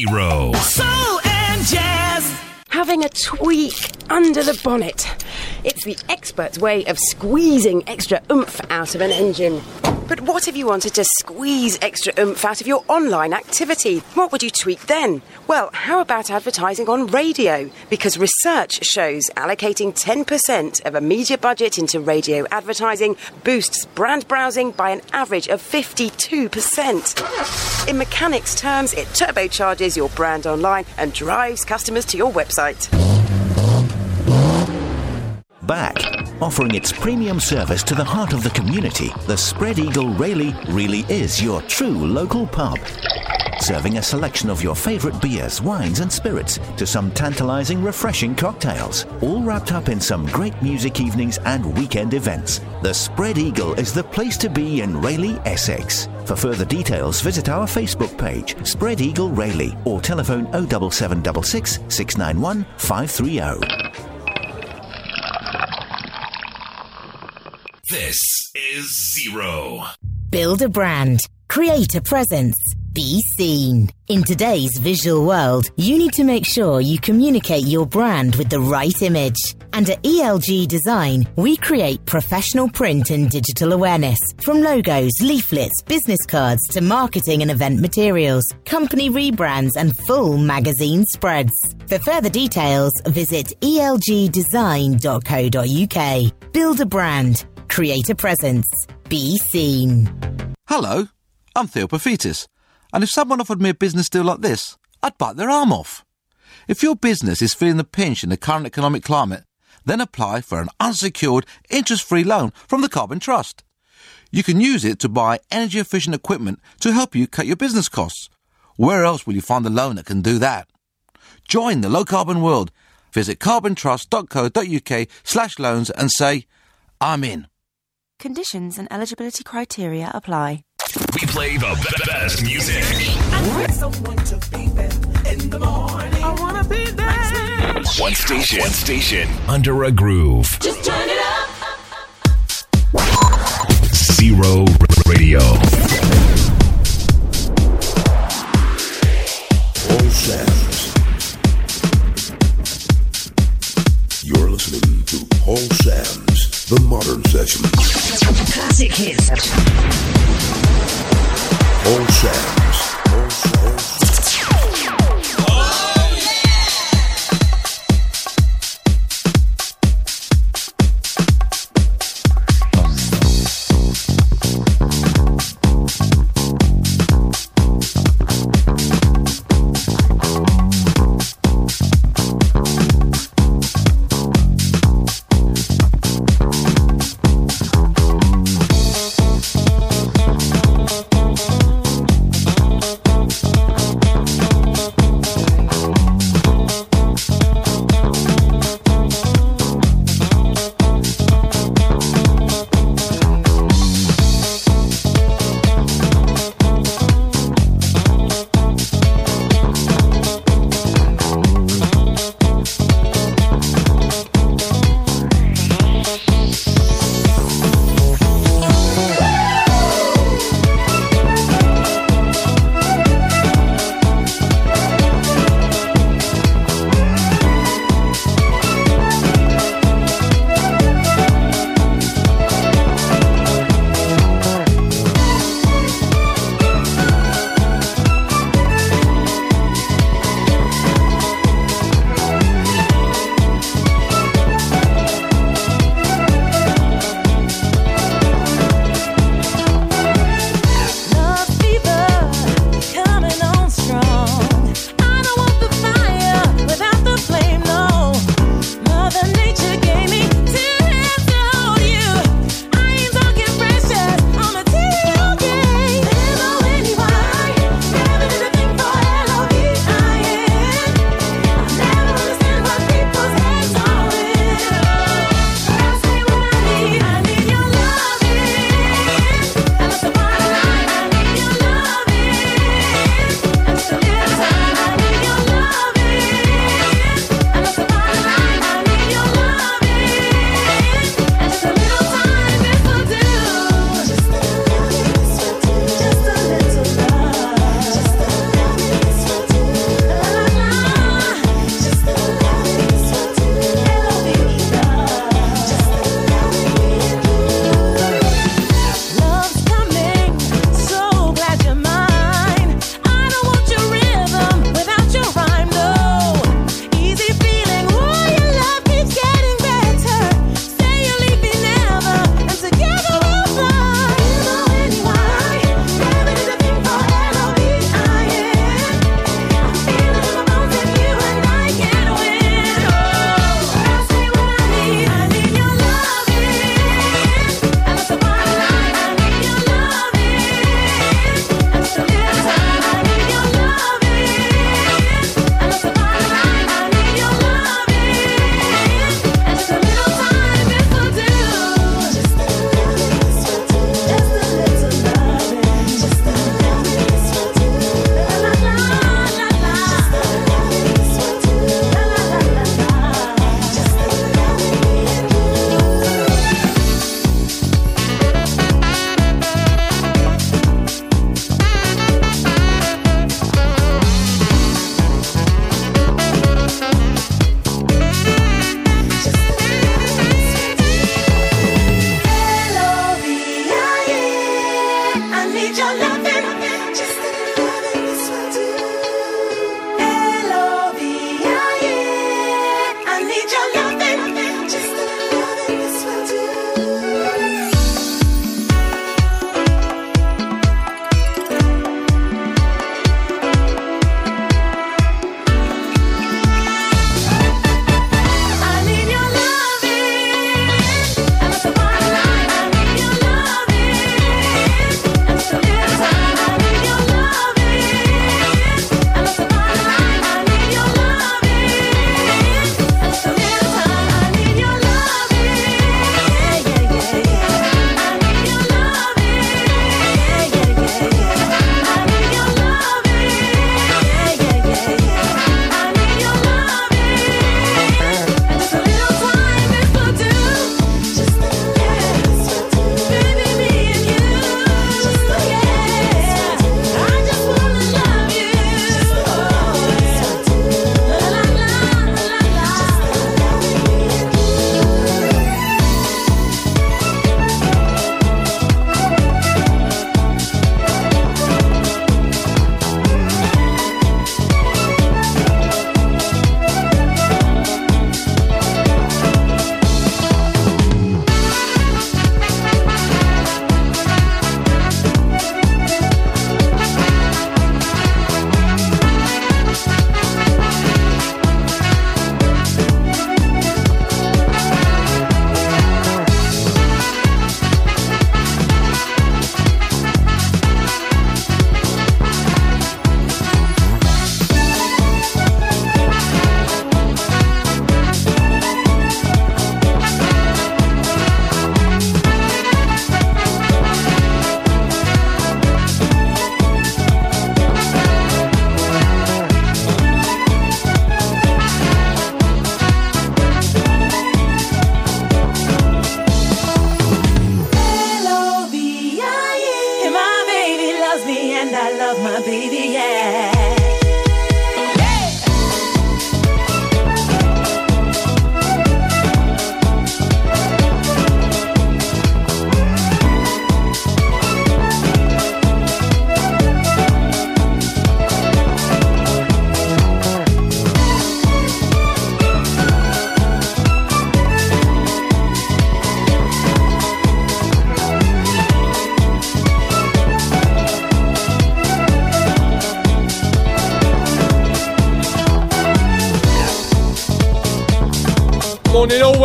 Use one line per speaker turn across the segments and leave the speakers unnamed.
This is Zero.
Soul and jazz.
Having a tweak under the bonnet. It's the expert's way of squeezing extra oomph out of an engine. But what if you wanted to squeeze extra oomph out of your online activity? What would you tweak then? Well, how about advertising on radio? Because research shows allocating 10% of a media budget into radio advertising boosts brand browsing by an average of 52%. In mechanics terms, it turbocharges your brand online and drives customers to your website.
Back, offering its premium service to the heart of the community, the Spread Eagle Rayleigh really is your true local pub. Serving a selection of your favourite beers, wines, and spirits to some tantalising, refreshing cocktails, all wrapped up in some great music evenings and weekend events. The Spread Eagle is the place to be in Rayleigh, Essex. For further details, visit our Facebook page, Spread Eagle Rayleigh, or telephone 07766 691 530.
This is Zero.
Build a brand. Create a presence. Be seen. In today's visual world, you need to make sure you communicate your brand with the right image. And at ELG Design, we create professional print and digital awareness from logos, leaflets, business cards to marketing and event materials, company rebrands, and full magazine spreads. For further details, visit elgdesign.co.uk. Build a brand. Create a presence. Be seen.
Hello, I'm Theo and if someone offered me a business deal like this, I'd bite their arm off. If your business is feeling the pinch in the current economic climate, then apply for an unsecured, interest-free loan from the Carbon Trust. You can use it to buy energy-efficient equipment to help you cut your business costs. Where else will you find a loan that can do that? Join the low-carbon world. Visit carbontrust.co.uk slash loans and say, I'm in.
Conditions and eligibility criteria apply.
We play the be- best music.
I wanna be there.
One station. One station. Under a groove.
Just turn it up.
Zero Radio.
All Sam's. You're listening to Paul Sam's The Modern Session.
Classic hits.
Paul Sam's. Paul Sam's.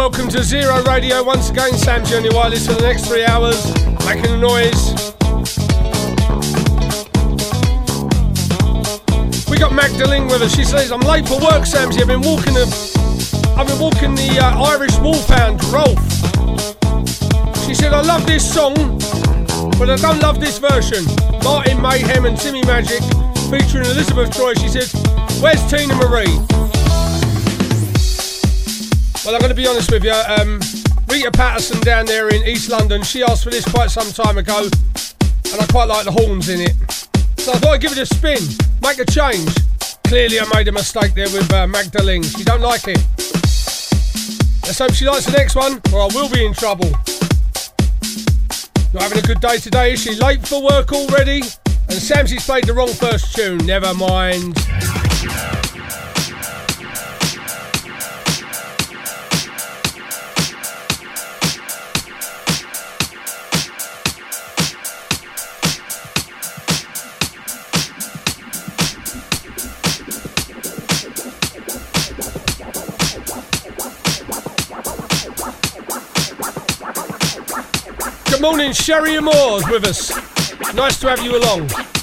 Welcome to Zero Radio. Once again, Sam Journey Wireless for the next three hours, making a noise. We got Magdalene with us. She says, "I'm late for work, Samsy. I've been walking the, I've been walking the uh, Irish Wolfhound, Rolf." She said, "I love this song, but I don't love this version." Martin Mayhem and Timmi Magic featuring Elizabeth Troy. She says, "Where's Teena Marie?" Well, I'm going to be honest with you. Um, Rita Patterson down there in East London, she asked for this quite some time ago, and I quite like the horns in it. So I thought I'd give it a spin, make a change. Clearly, I made a mistake there with uh, Magdalene. She don't like it. Let's hope she likes the next one, or I will be in trouble. Not having a good day today, is she? Late for work already? And Samsy's played the wrong first tune. Never mind. Sherry Moores with us. Nice to have you along.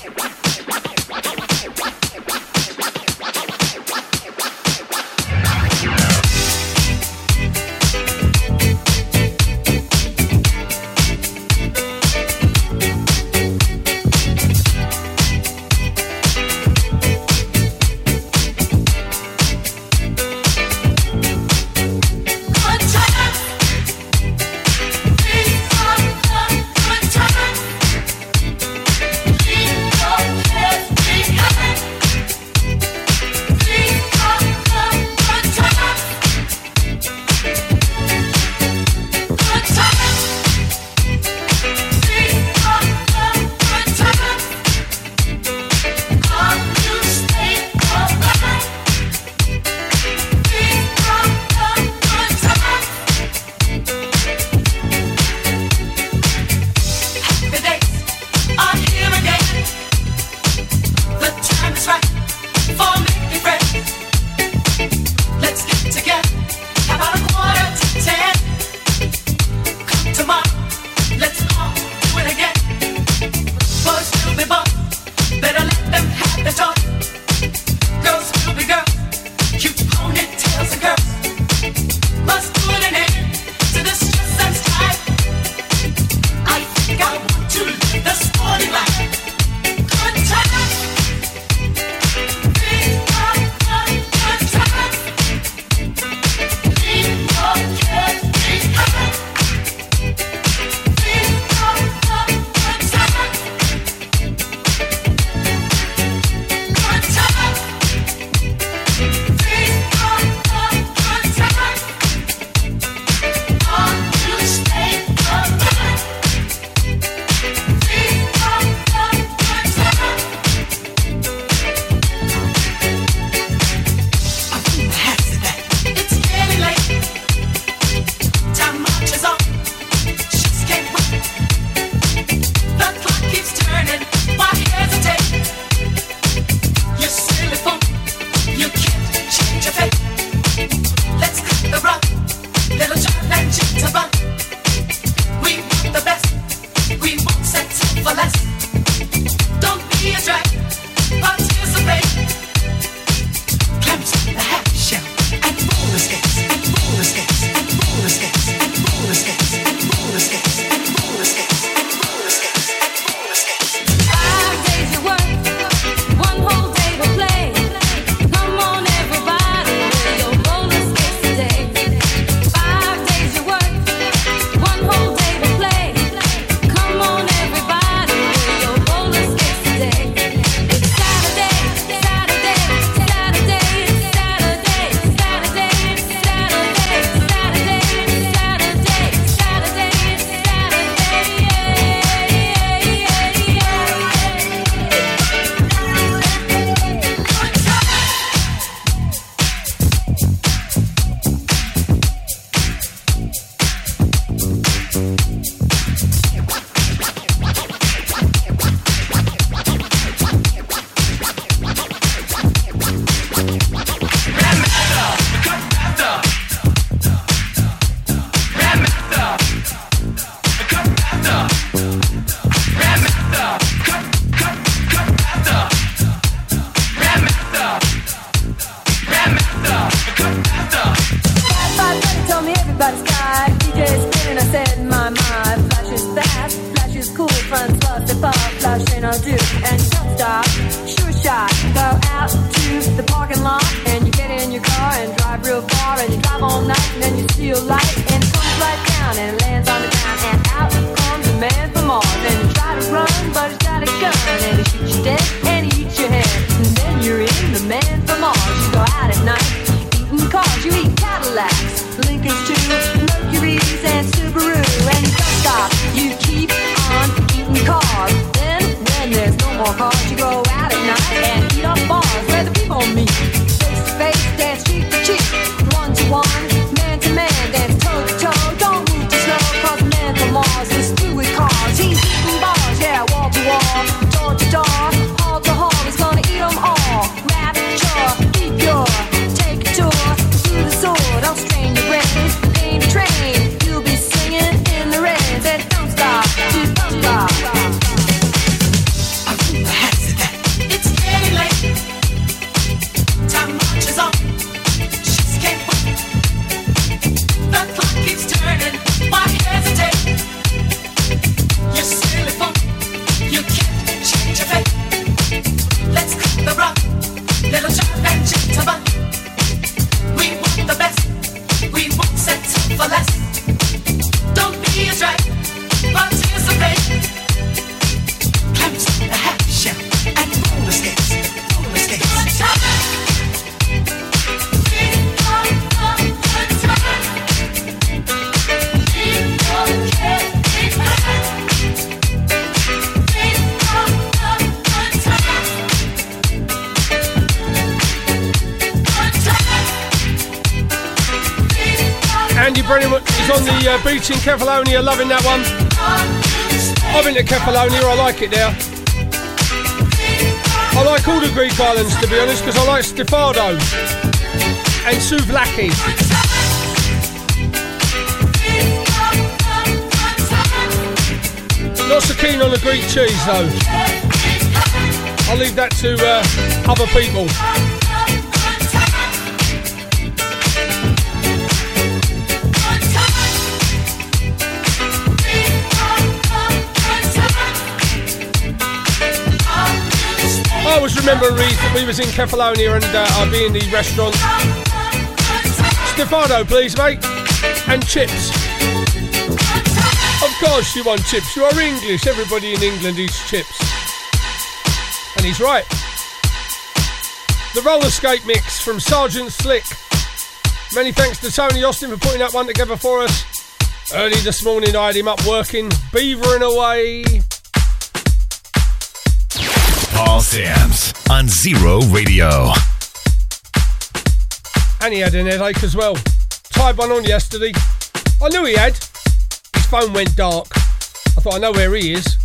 Andy Brennan is on the uh, beach in Kefalonia, loving that one. I've been to Kefalonia, I like it there. I like all the Greek islands to be honest, because I like Stifado and Souvlaki. Not so keen on the Greek cheese though. I'll leave that to uh, other people. I always remember we, was in Kefalonia and uh, I'd be in the restaurant. Stifado, please, mate. And chips. Of course you want chips. You are English. Everybody in England eats chips. And he's right. The roller skate mix from Sergeant Slick. Many thanks to Tony Austin for putting that one together for us. Early this morning I had him up working, beavering away.
Paul Sams on Zero Radio.
And he had an headache as well. Tried one on yesterday. I knew he had. His phone went dark. I thought I know where he is.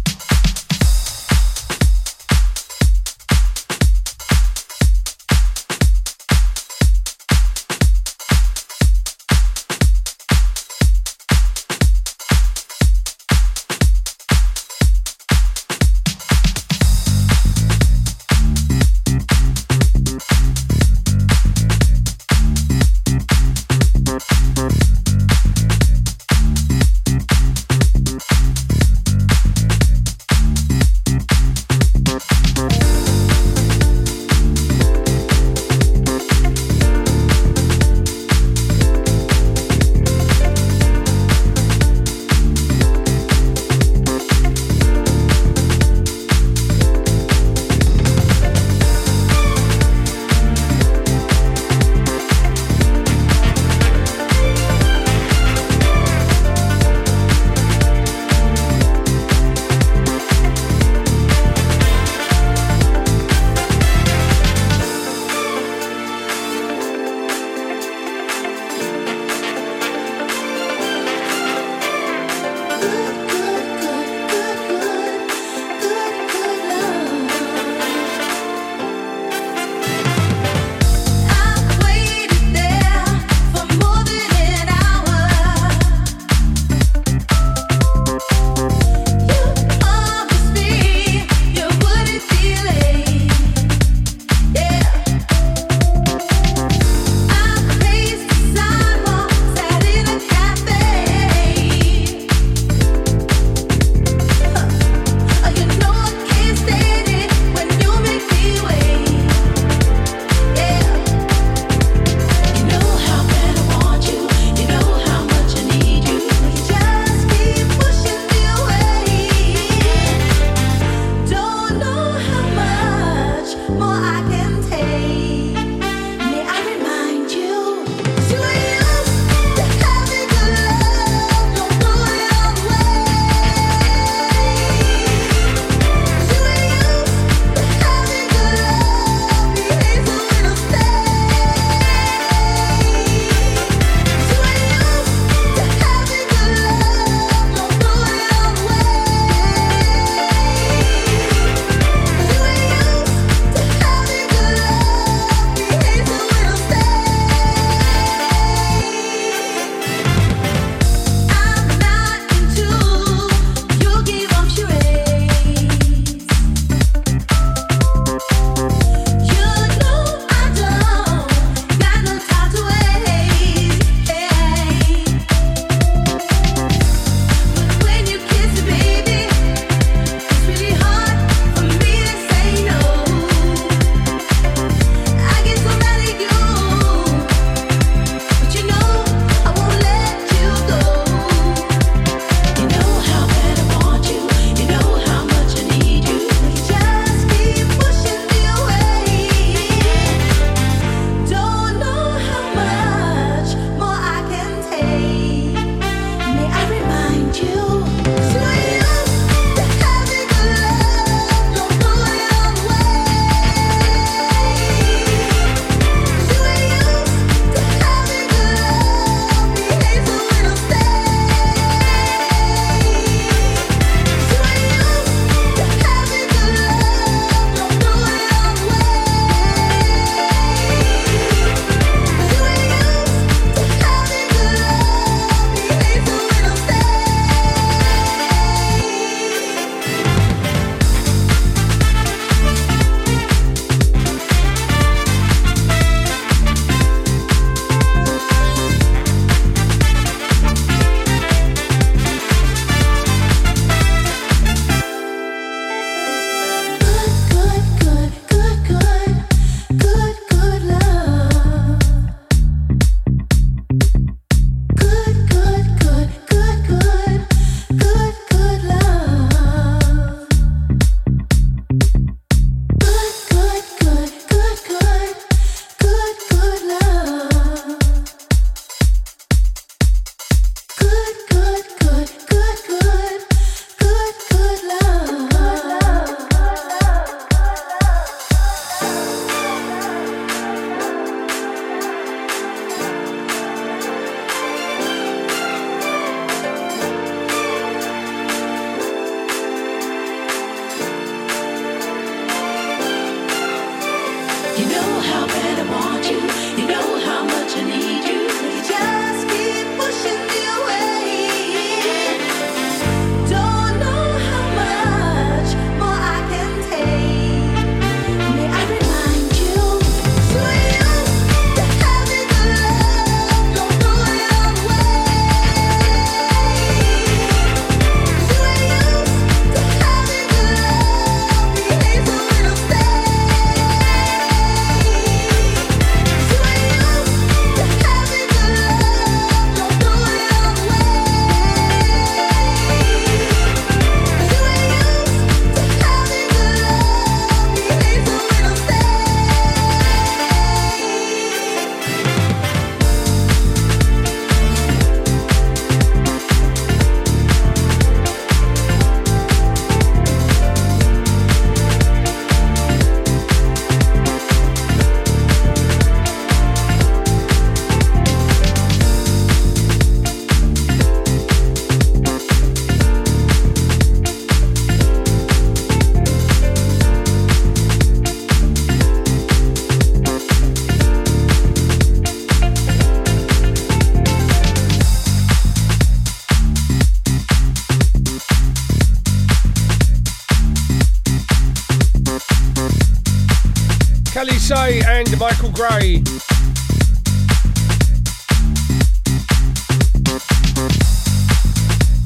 Gray.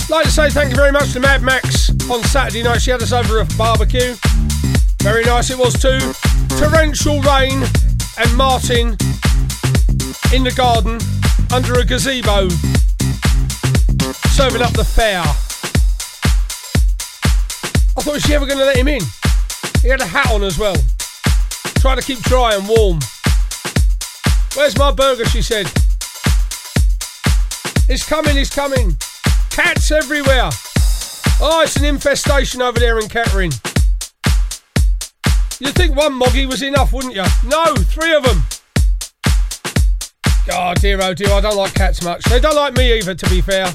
Like to say thank you very much to Mad Max on Saturday night. She had us over a barbecue. Very nice it was too. Torrential rain and Martin in the garden under a gazebo serving up the fare. I thought was she ever going to let him in? He had a hat on as well. Trying to keep dry and warm. Where's my burger? She said. It's coming, it's coming. Cats everywhere. Oh, it's an infestation over there in Kettering. You'd think one moggy was enough, wouldn't you? No, three of them. Oh dear, oh dear, I don't like cats much. They don't like me either, to be fair.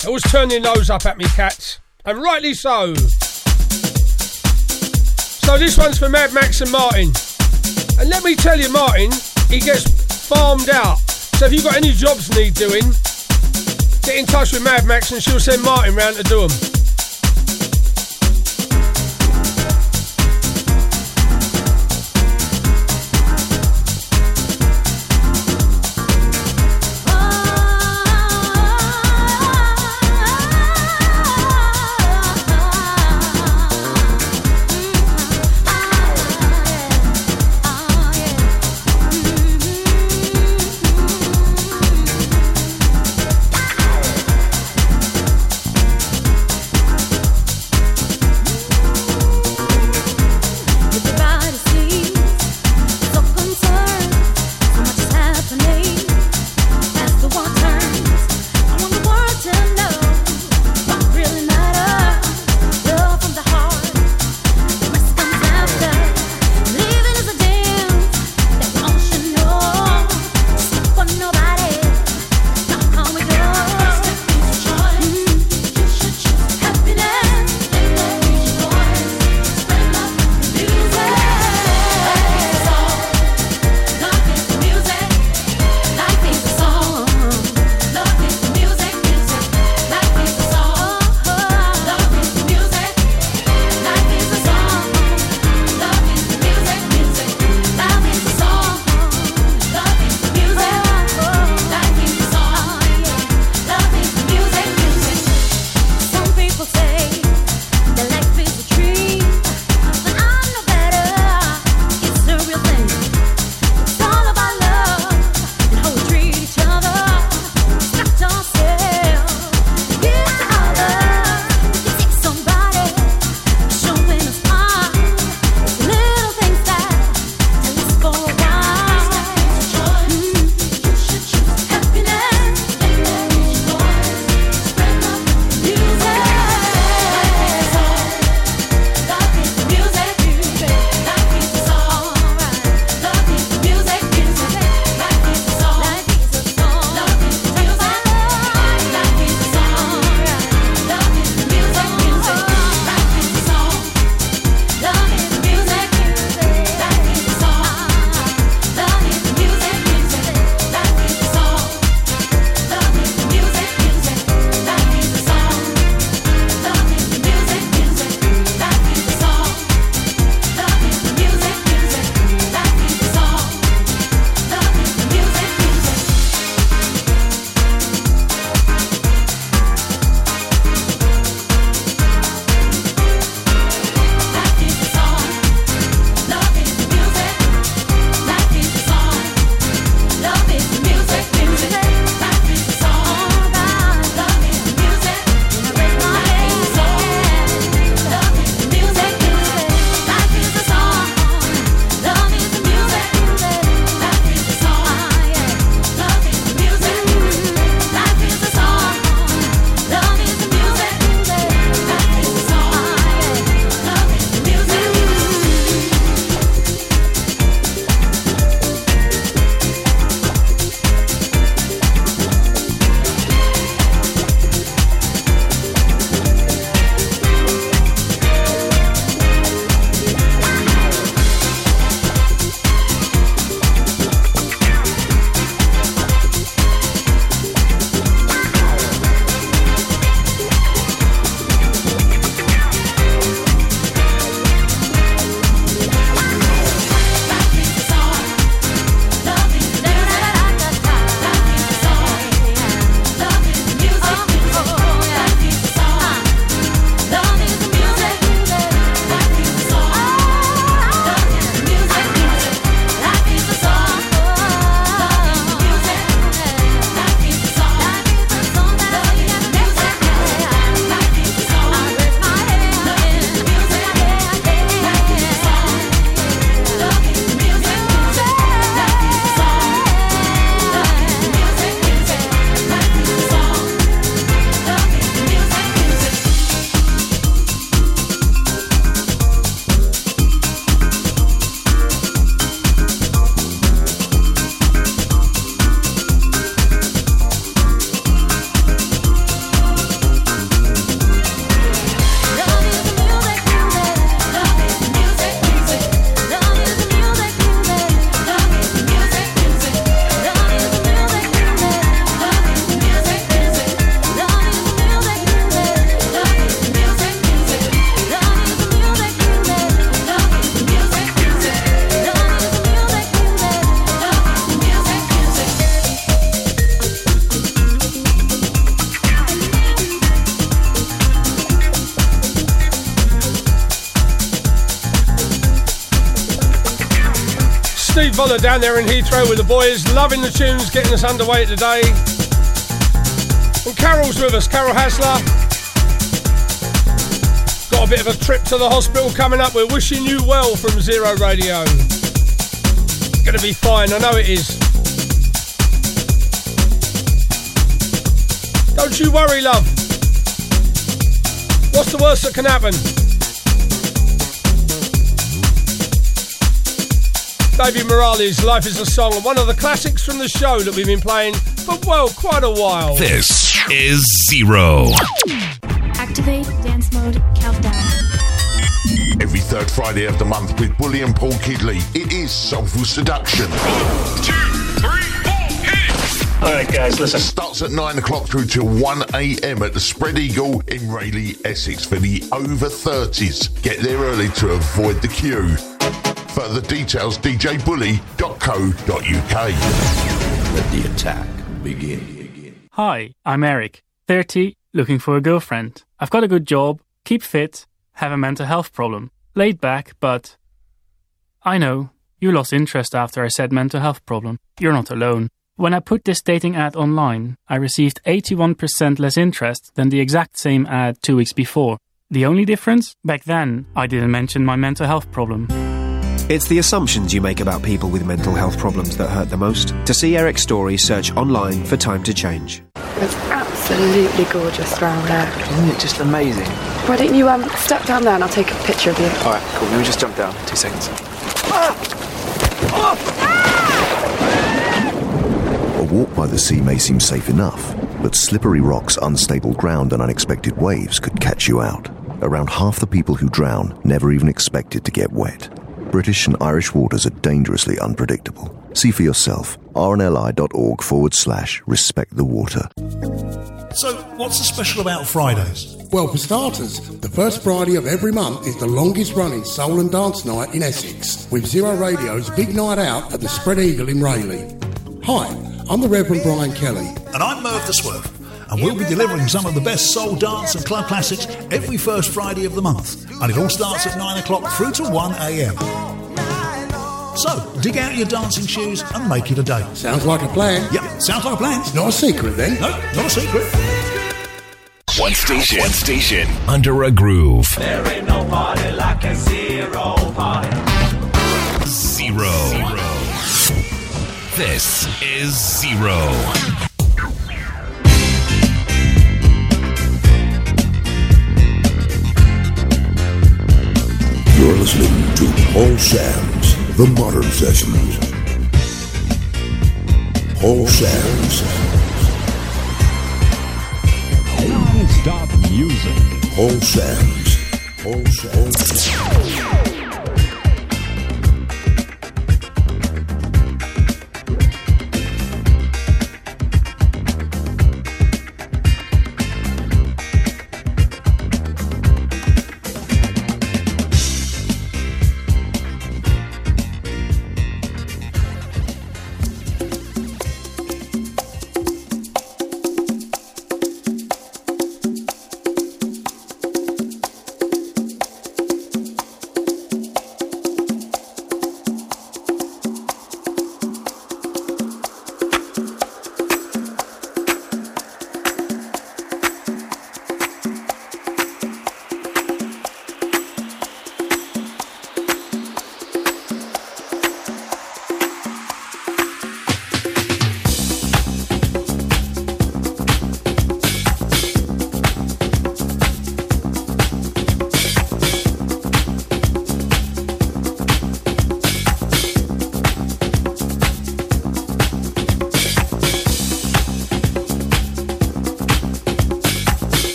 They always turn their nose up at me, cats. And rightly so. So this one's for Mad Max and Martin. And let me tell you, Martin, he gets farmed out. So if you've got any jobs need doing, get in touch with Mad Max and she'll send Martin round to do them. Down there in Heathrow with the boys, loving the tunes, getting us underway today. And Carol's with us, Carol Hasler. Got a bit of a trip to the hospital coming up. We're wishing you well from Zero Radio. Gonna be fine, I know it is. Don't you worry, love. What's the worst that can happen? David Morales' Life is a Song, one of the classics from the show that we've been playing for, well, quite a while.
This is Zero.
Activate dance mode countdown.
Every third Friday of the month with Bully and Paul Kidley, it is Soulful Seduction.
All right, guys, listen.
Starts at 9 o'clock through till 1 a.m. at the Spread Eagle in Rayleigh, Essex for the over 30s. Get there early to avoid the queue. Further details djbully.co.uk.
Let the attack begin.
Hi, I'm Eric, 30, looking for a girlfriend. I've got a good job, keep fit, have a mental health problem. Laid back, but. I know, you lost interest after I said mental health problem. You're not alone. When I put this dating ad online, I received 81% less interest than the exact same ad two weeks before. The only difference? Back then, I didn't mention my mental health problem.
It's the assumptions you make about people with mental health problems that hurt the most. To see Eric's story, search online for Time to Change.
It's absolutely gorgeous round there.
Isn't it just amazing?
Why don't you um step down there and I'll take a picture of you?
All right, cool. Let me just jump down. Two seconds.
A walk by the sea may seem safe enough, but slippery rocks, unstable ground, and unexpected waves could catch you out. Around half the people who drown never even expected to get wet. British and Irish waters are dangerously unpredictable. See for yourself. rnli.org forward slash respect the water.
So, what's so special about Fridays?
Well, for starters, the first Friday of every month is the longest running soul and dance night in Essex, with Zero Radio's big night out at the Spread Eagle in Rayleigh. Hi, I'm the Reverend Brian Kelly.
And I'm Merv the Swerve, and we'll be delivering some of the best soul dance and club classics every first Friday of the month. And it all starts at 9 o'clock through to 1 a.m. So, dig out your dancing shoes and make it a day.
Sounds like a plan.
Yep, sounds like a plan.
Not a secret then.
No, not a secret.
One station, one station, under a groove.
There ain't no party like a zero party.
Zero. This is Zero.
Listening to Paul Sams The Modern Sessions. Paul Sams
Non-stop music.
Paul Sams Paul Sams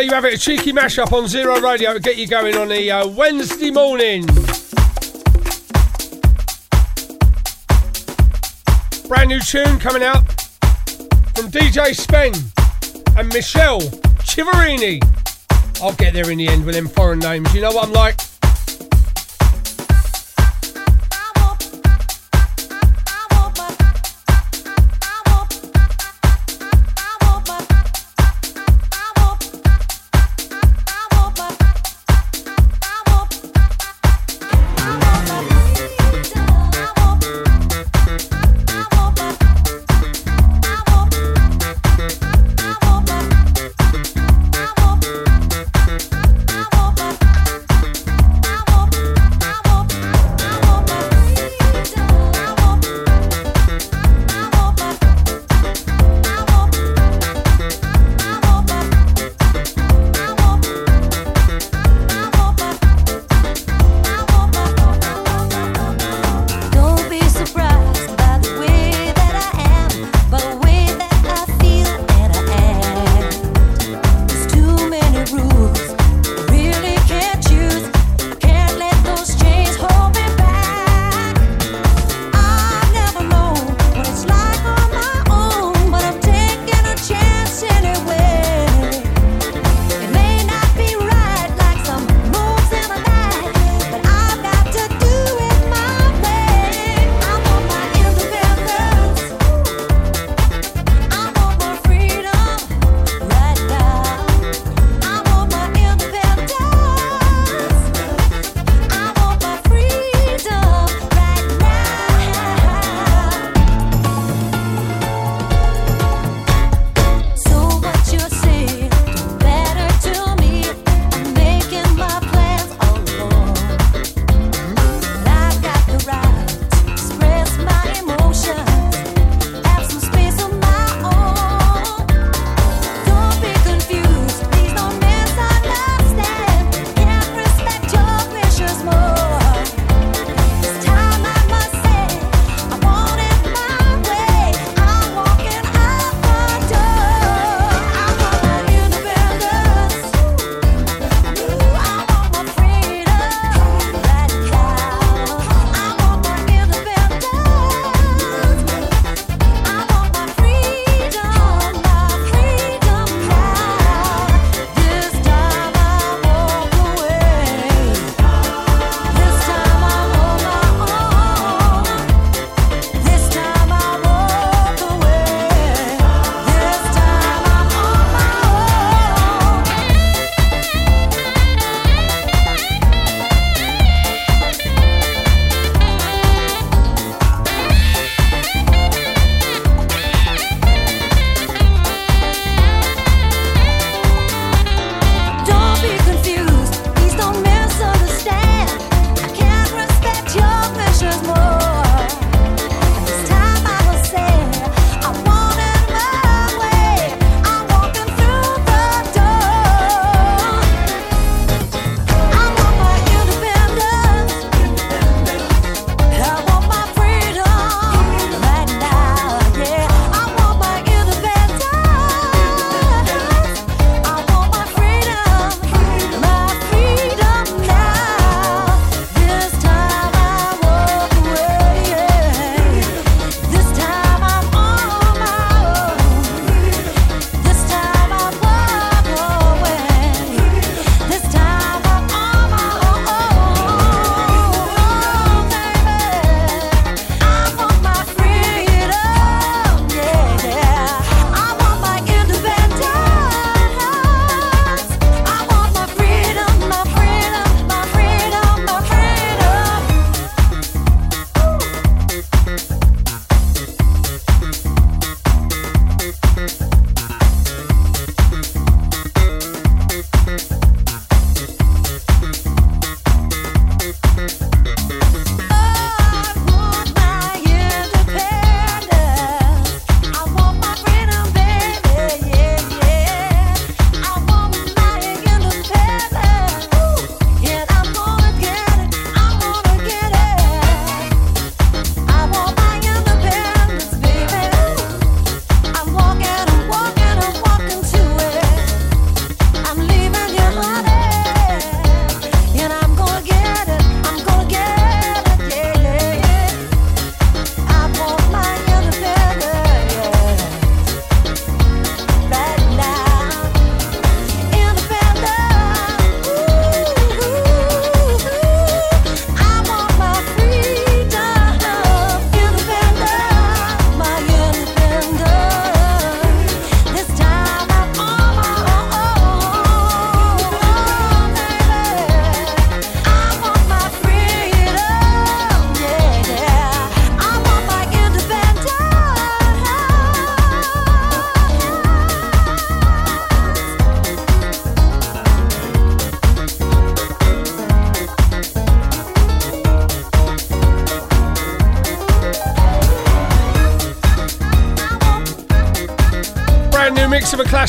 there you have it. A cheeky mashup on Zero Radio. Get you going on the uh, Wednesday morning. Brand new tune coming out from DJ Spen and Michelle Chivarini. I'll get there in the end with them foreign names. You know what I'm like?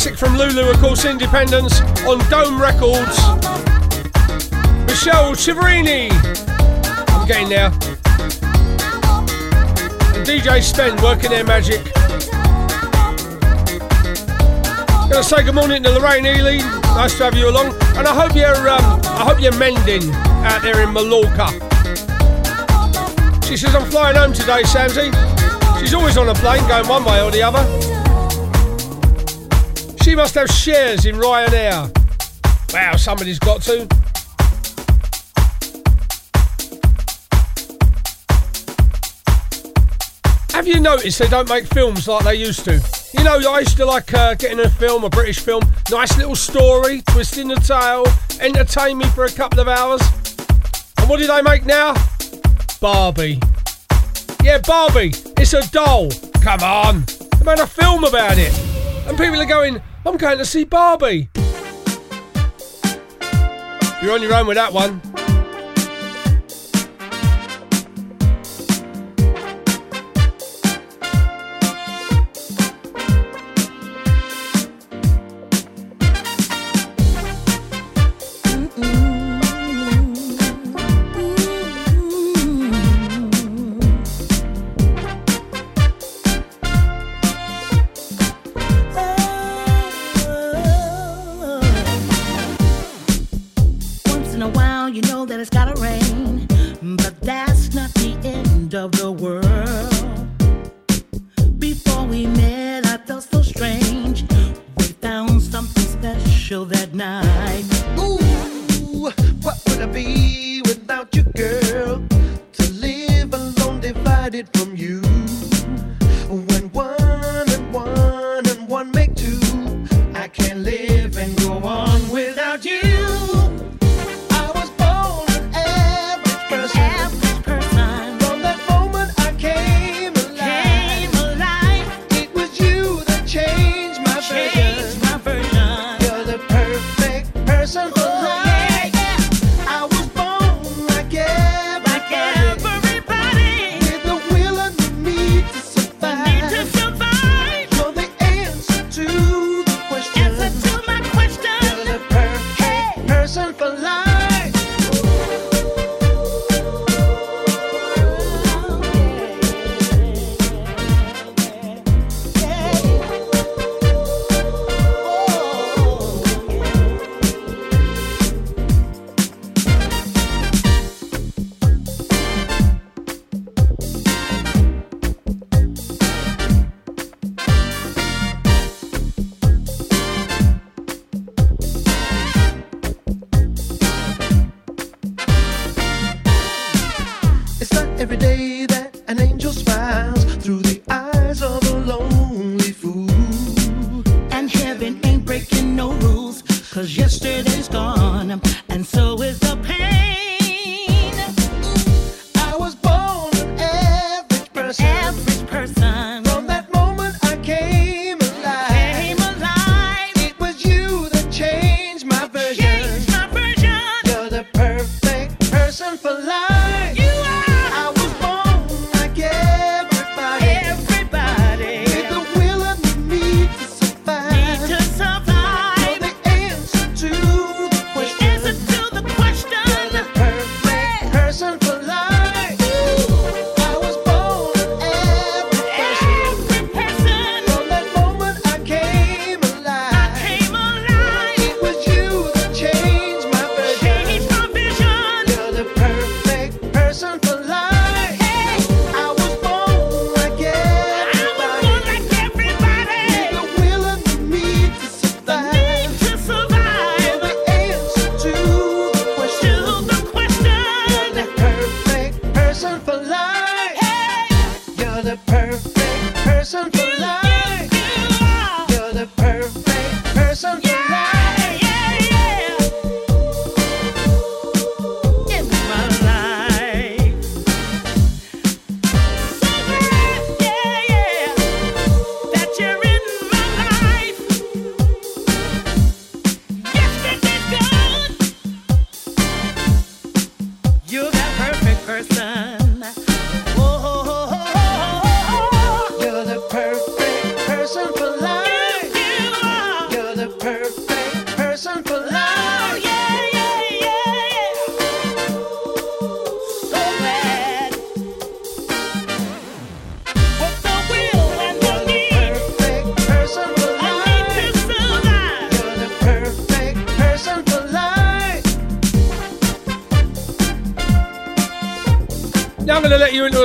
classic from Lulu, of course, Independence on Dome Records. Michelle Chivarini. I'm getting there. And DJ Spen working their magic. Gonna say good morning to Lorraine Ely. Nice to have you along, and I hope you're um, I hope you're mending out there in Mallorca. She says I'm flying home today, Samsy. She's always on a plane, going one way or the other. She must have shares in Ryanair. Wow, somebody's got to. Have you noticed they don't make films like they used to? You know, I used to like uh, getting a film, a British film, nice little story, twisting the tail, entertain me for a couple of hours. And what do they make now? Barbie. Yeah, Barbie, it's a doll. Come on. They made a film about it. And people are going, I'm going to see Barbie. You're on your own with that one.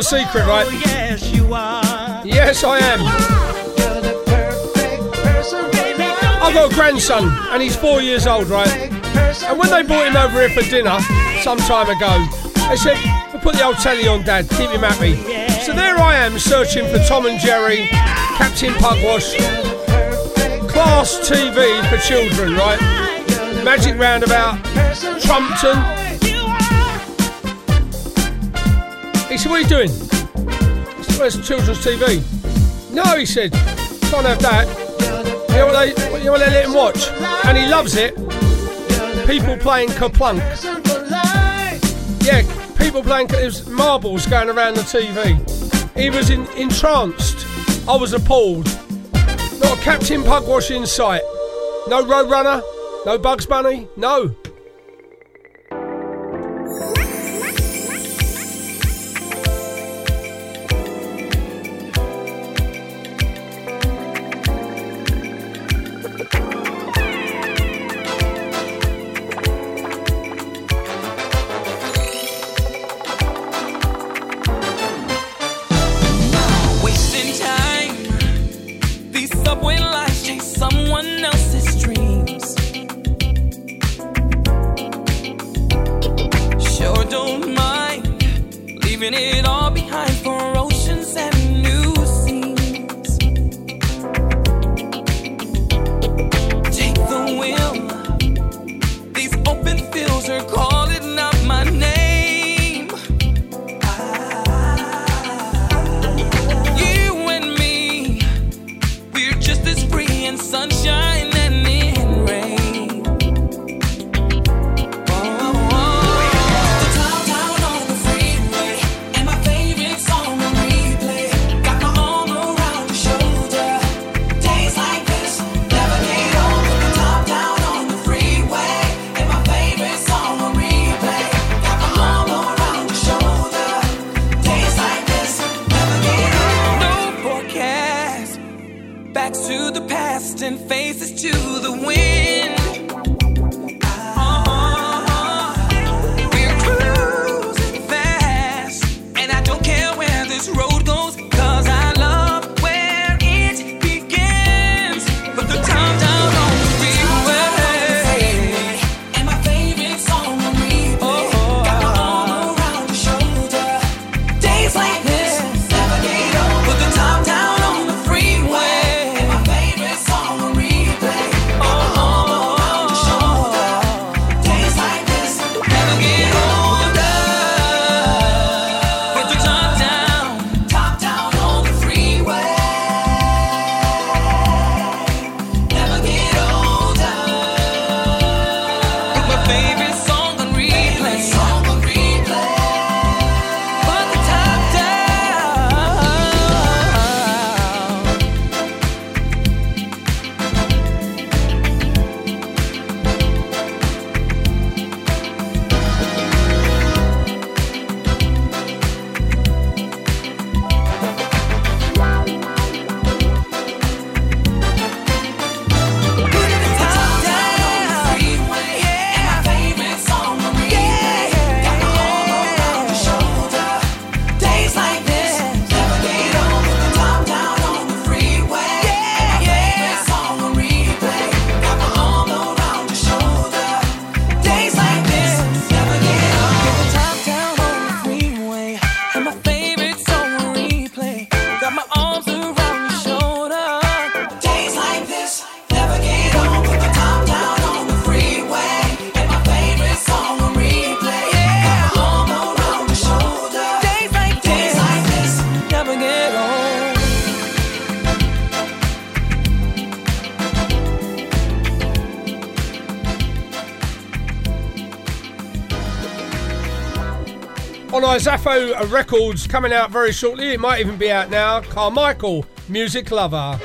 secret, right?
Oh, yes, you are.
Yes, I am. I've got a grandson, and he's four years old, right? And when they brought him over here for dinner some time ago, they said, we'll put the old telly on, Dad, keep him happy. So there I am, searching for Tom and Jerry, Captain Pugwash, Class TV for children, right? Magic Roundabout, Trumpton, He said, What are you doing? I said, Where's children's TV? No, he said, Can't have that. You know what they, you know what they let him watch? And he loves it. People playing KerPlunk. Yeah, people playing, it was marbles going around the TV. He was in, entranced. I was appalled. Not a Captain Pugwash in sight. No Roadrunner, no Bugs Bunny,
no
UFO Records coming out very shortly. It might even be out now. Carmichael, Music Lover.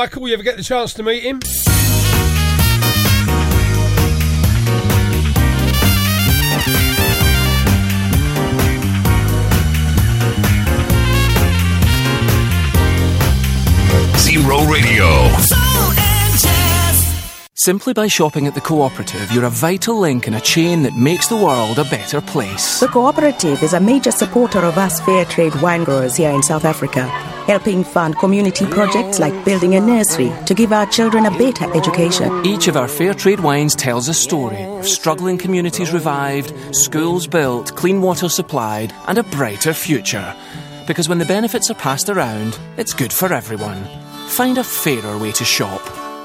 Fella, that Carmichael. You ever get the chance to meet him?
Zero Radio.
Simply by shopping at the cooperative, you're a vital link in a chain that makes the world a better place.
The cooperative is a major supporter of us fair trade wine growers here in South Africa, helping fund community projects like building a nursery to give our children a better education.
Each of our fair trade wines tells a story of struggling communities revived, schools built, clean water supplied, and a brighter future. Because when the benefits are passed around, it's good for everyone. Find a fairer way to shop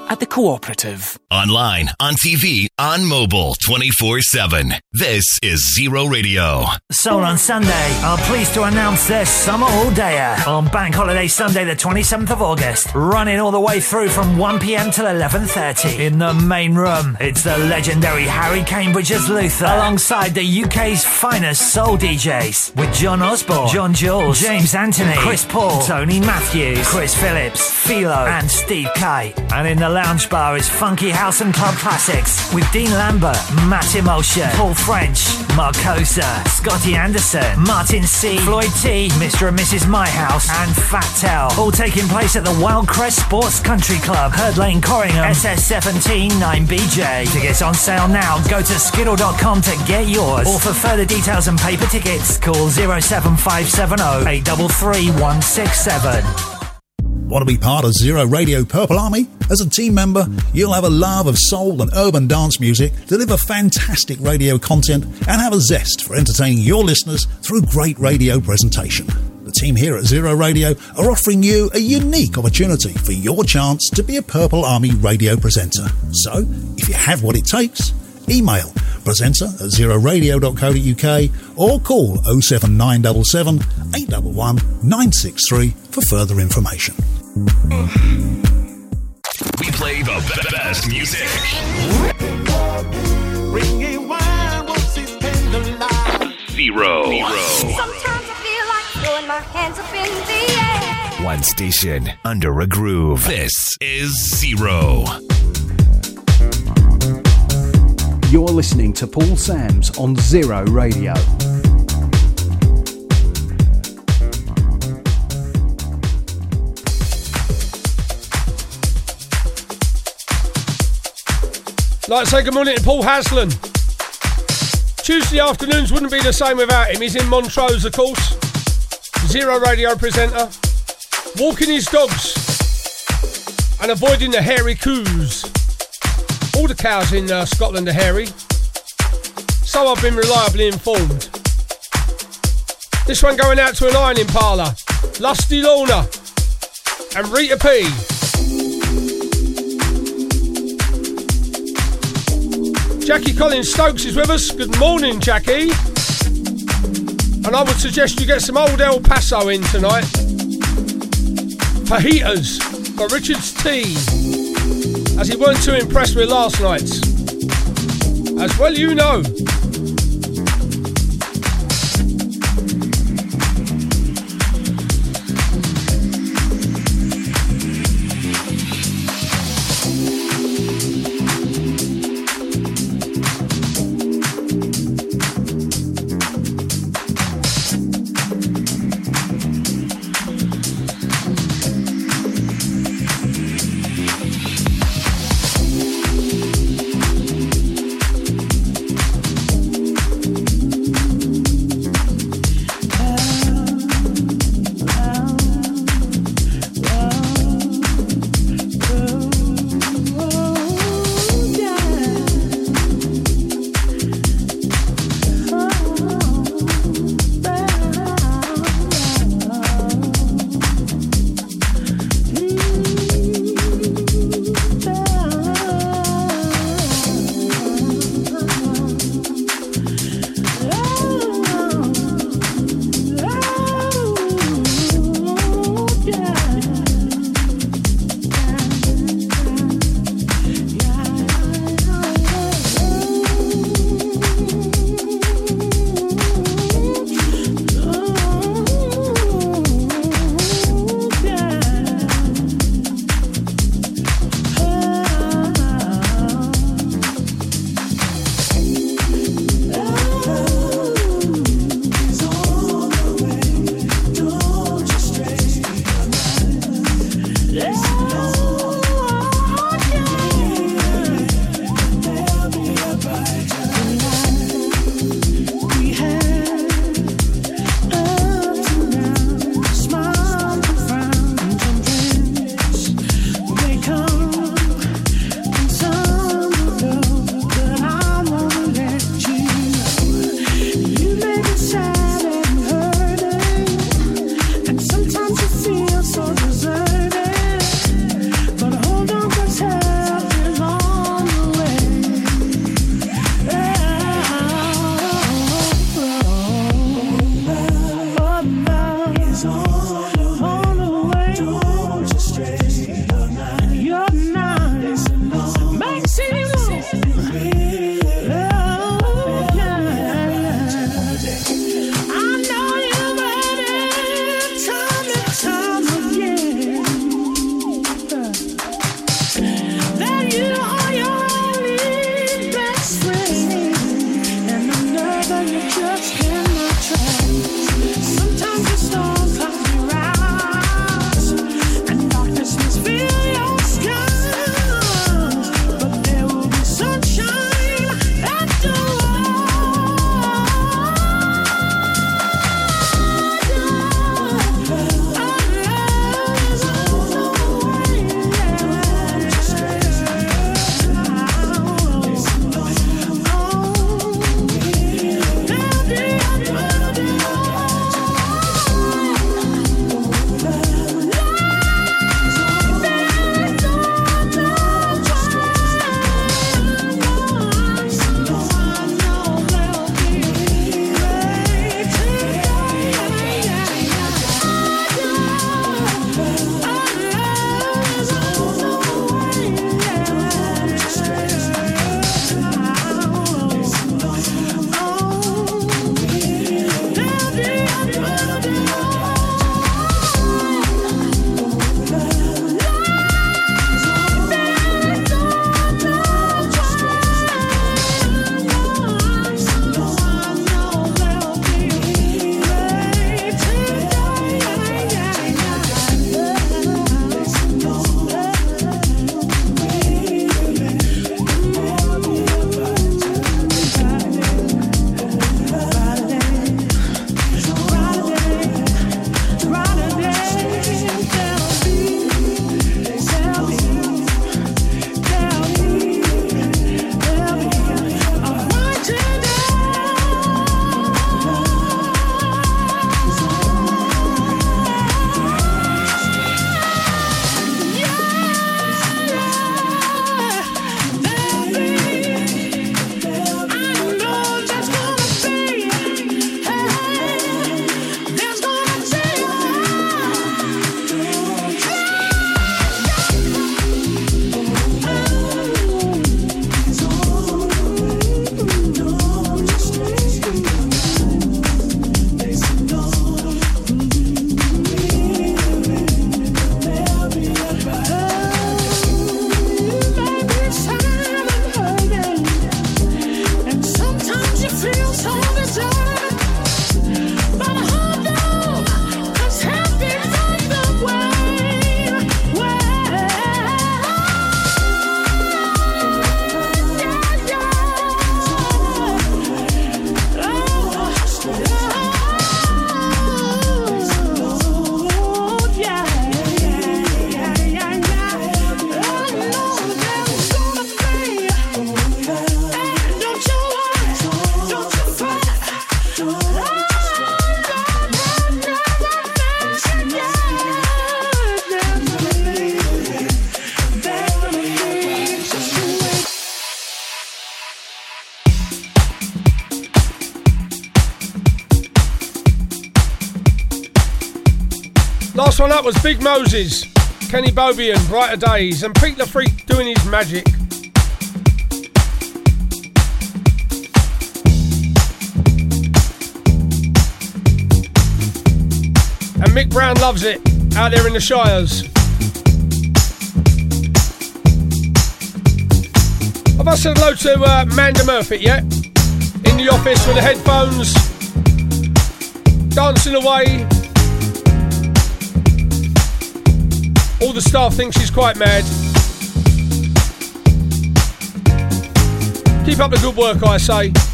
at the cooperative.
Online, on TV, on mobile, 24 7. This is Zero Radio.
Soul on Sunday are pleased to announce their summer all dayer on Bank Holiday Sunday, the 27th of August, running all the way through from 1 pm till 11.30 in the main room. It's the legendary Harry Cambridge as Luther alongside the UK's finest soul DJs with John Osborne, John Jules, James Anthony, Chris Paul, Tony Matthews, Chris Phillips, Philo, and Steve Kite. And in the lounge bar is funky house and club classics with Dean Lambert, Matt Emulsion, Paul French, Marcosa, Scotty Anderson, Martin C, Floyd T, Mr. and Mrs. My House, and Fat Tell. All taking place at the Wildcrest Sports Country Club, Herd Lane, Corringham, SS17 9BJ. Tickets on sale now. Go to skiddle.com to get yours. Or for further details and paper tickets, call 07570 833 167.
Want to be part of Zero Radio Purple Army? As a team member, you'll have a love of soul and urban dance music, deliver fantastic radio content, and have a zest for entertaining your listeners through great radio presentation. The team here at Zero Radio are offering you a unique opportunity for your chance to be a Purple Army radio presenter. So, if you have what it takes, email presenter at zeroradio.co.uk or call 07977 811 963 for further information.
We play the be- best music. Zero.
Sometimes I feel like throwing my hands up in the air.
One station under a groove. This is Zero.
You're listening to Paul Sams on Zero Radio.
Like to say good morning to Paul Haslam. Tuesday afternoons wouldn't be the same without him. He's in Montrose, of course. Zero radio presenter. Walking his dogs. And avoiding the hairy coos. All the cows in uh, Scotland are hairy. So I've been reliably informed. This one going out to an ironing parlour. Lusty Lorna. And Rita P. Jackie Collins Stokes is with us. Good morning, Jackie. And I would suggest you get some old El Paso in tonight. Fajitas for Richard's Tea, as he weren't too impressed with last night's. As well you know.
was Big Moses, Kenny Bobien, Brighter Days, and Pete le Freq doing his magic. And Mick Brown loves it out there in the Shires. Have I said hello to uh, Manda Murphy yet? In the office with the headphones, dancing away, All the staff think she's quite mad. Keep up the good work, I say.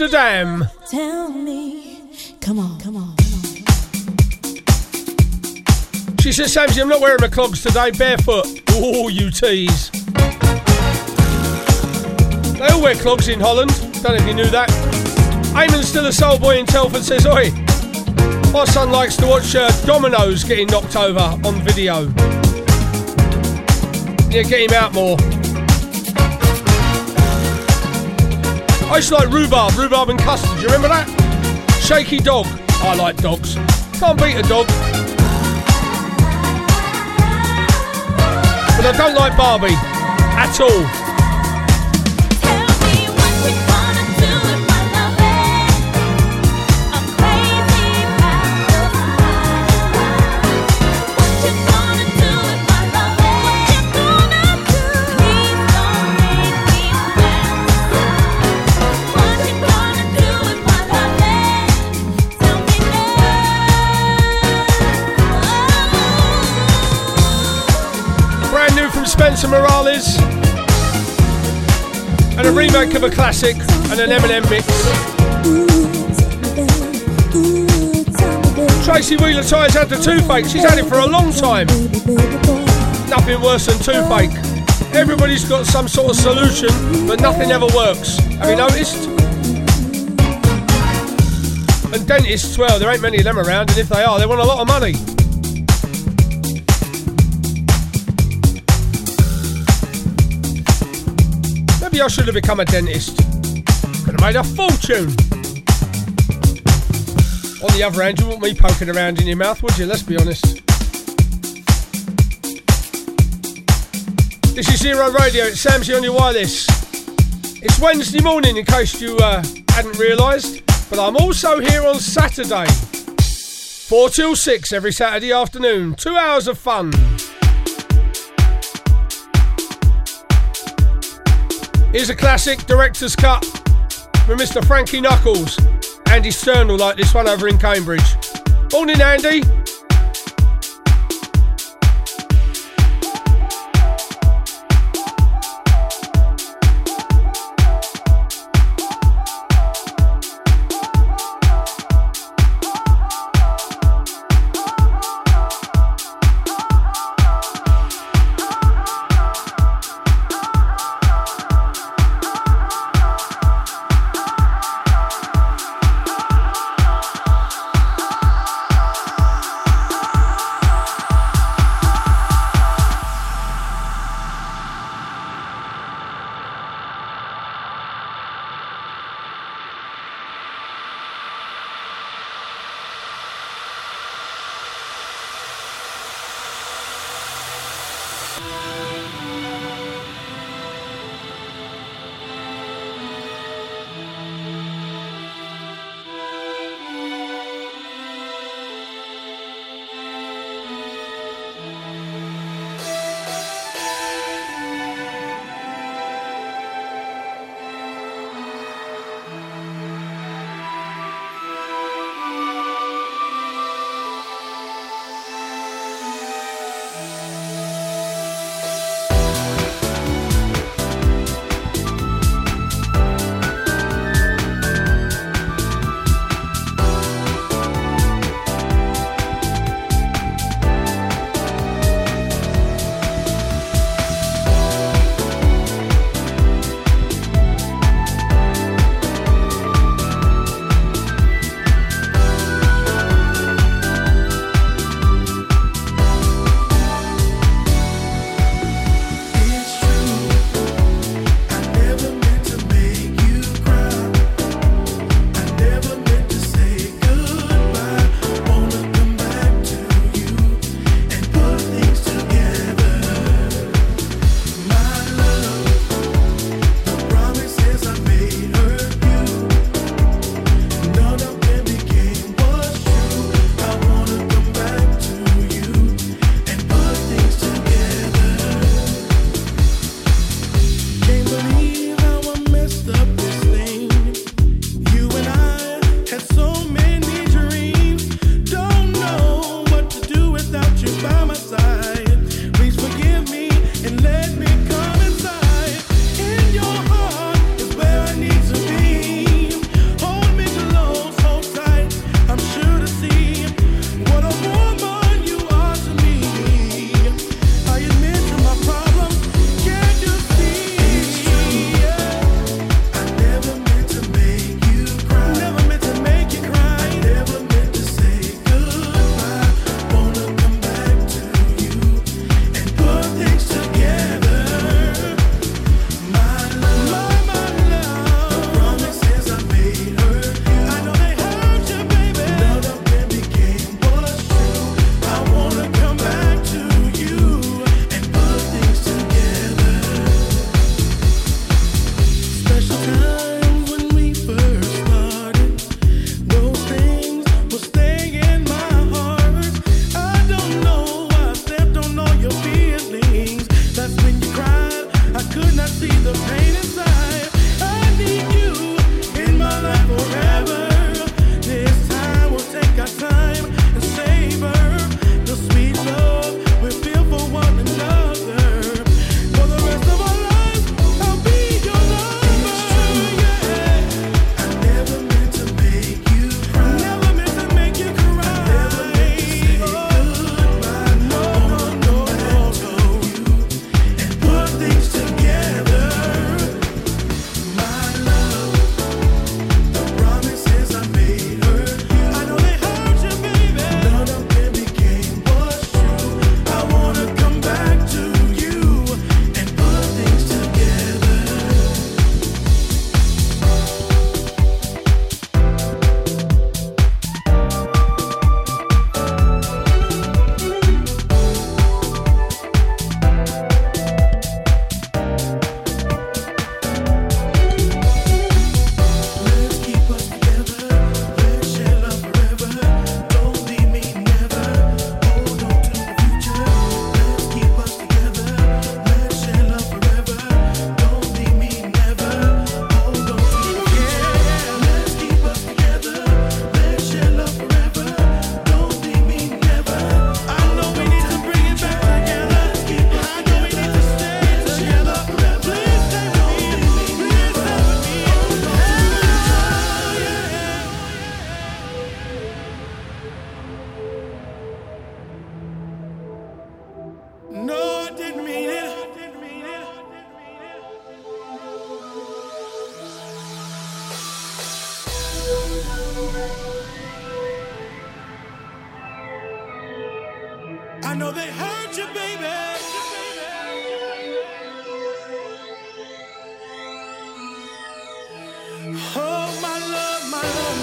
Amsterdam.
Tell me, come on, come on.
She says, Samsy, I'm not wearing my clogs today, barefoot. Ooh, you tease. They all wear clogs in Holland. Don't know if you knew that. Eamon's still a soul boy in Telford says, Oi, my son likes to watch uh, dominoes getting knocked over on video. Yeah, get him out more. I used to like rhubarb, rhubarb and custard. Do you remember that? Shaky dog. I like dogs. Can't beat a dog. But I don't like Barbie at all. Spencer Morales. And a remake of a classic and an M and M mix. Tracy Wheeler Tyres had the toothache. She's had it for a long time. Nothing worse than toothache. Everybody's got some sort of solution, but nothing ever works. Have you noticed? And dentists, well, there ain't many of them around, and if they are, they want a lot of money. Maybe I should have become a dentist. Could have made a fortune. On the other hand, you wouldn't me poking around in your mouth, would you? Let's be honest. This is Zero Radio. It's Samsy on your wireless. It's Wednesday morning, in case you uh, hadn't realised. But I'm also here on Saturday, four till six every Saturday afternoon. Two hours of fun. Here's a classic director's cut from Mr. Frankie Knuckles. Andy Stern will like this one over in Cambridge. Morning, Andy.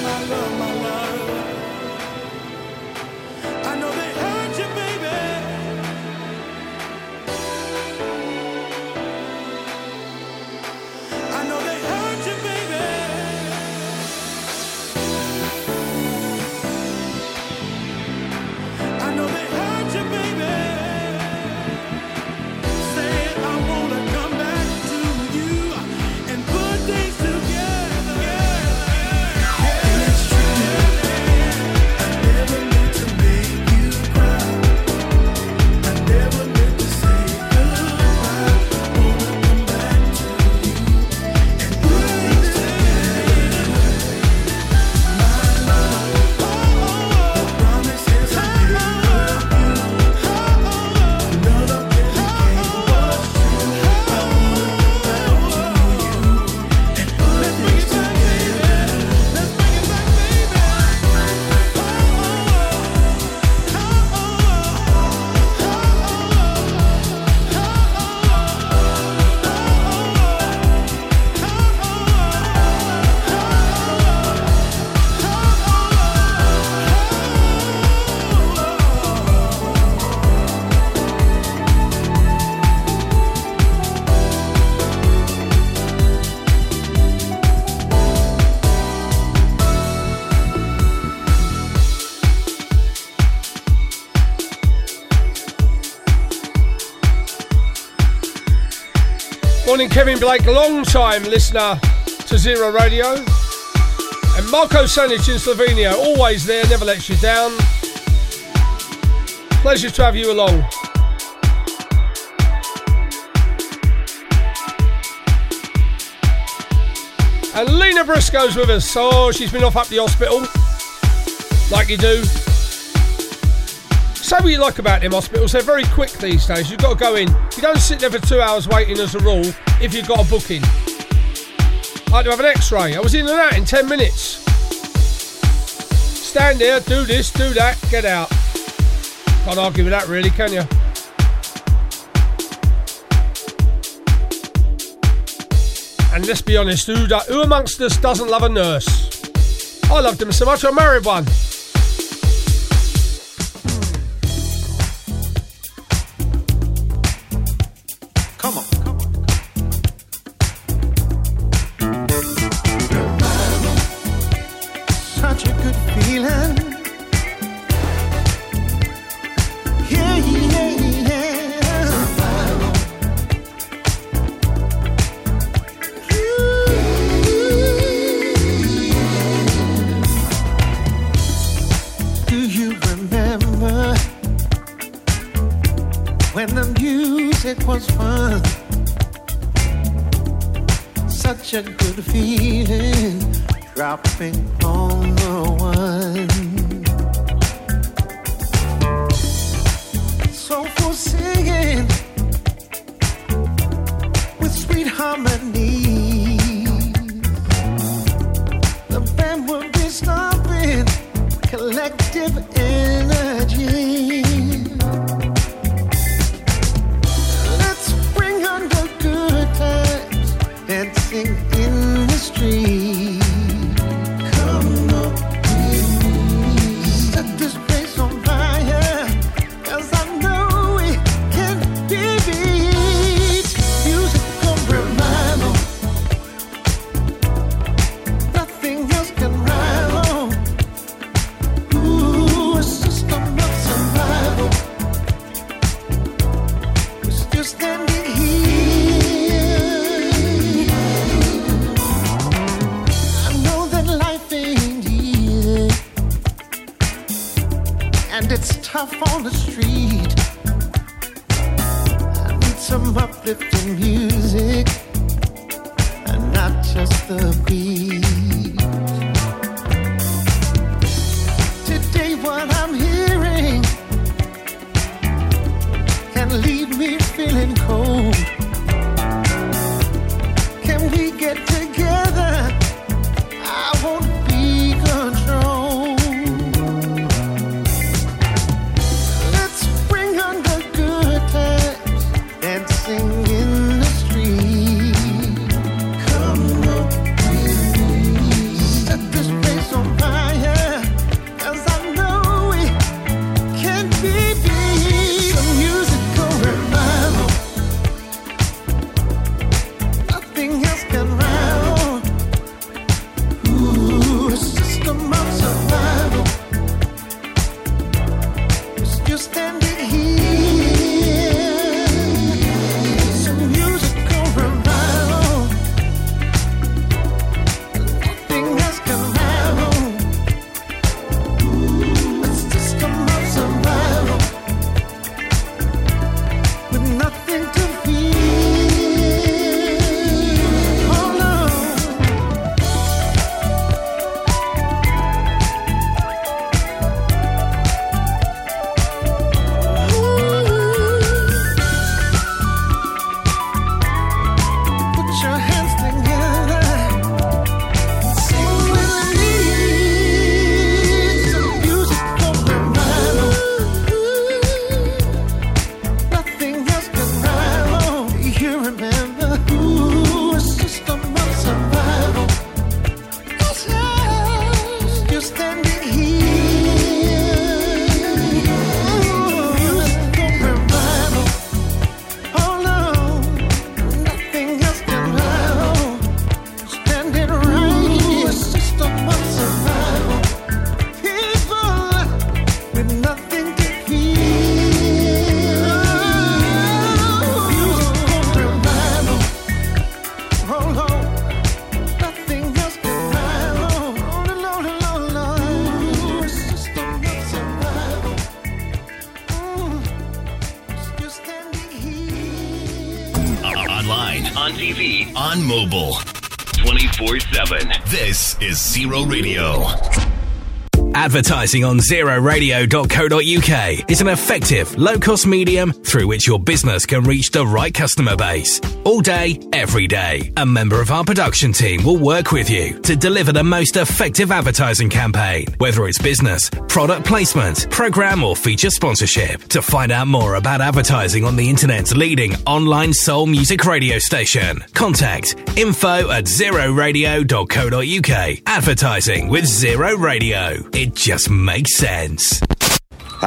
My love.
Morning, Kevin Blake, long time listener to Zero Radio. And Marco Sanic in Slovenia, always there, never lets you down. Pleasure to have you along. And Lena Briscoe's with us. Oh, she's been off up the hospital. Like you do. Say what you like about them hospitals, they're very quick these days. You've got to go in. You don't sit there for two hours waiting as a rule if you've got a booking. I had to have an x ray. I was in and out in 10 minutes. Stand there, do this, do that, get out. Can't argue with that, really, can you? And let's be honest, who, who amongst us doesn't love a nurse? I loved them so much, I married one.
Is Zero Radio.
Advertising on zeroradio.co.uk is an effective, low cost medium through which your business can reach the right customer base. All day, every day. A member of our production team will work with you to deliver the most effective advertising campaign, whether it's business, product placement, program, or feature sponsorship. To find out more about advertising on the internet's leading online soul music radio station, contact info at zeroradio.co.uk. Advertising with Zero Radio. It just makes sense.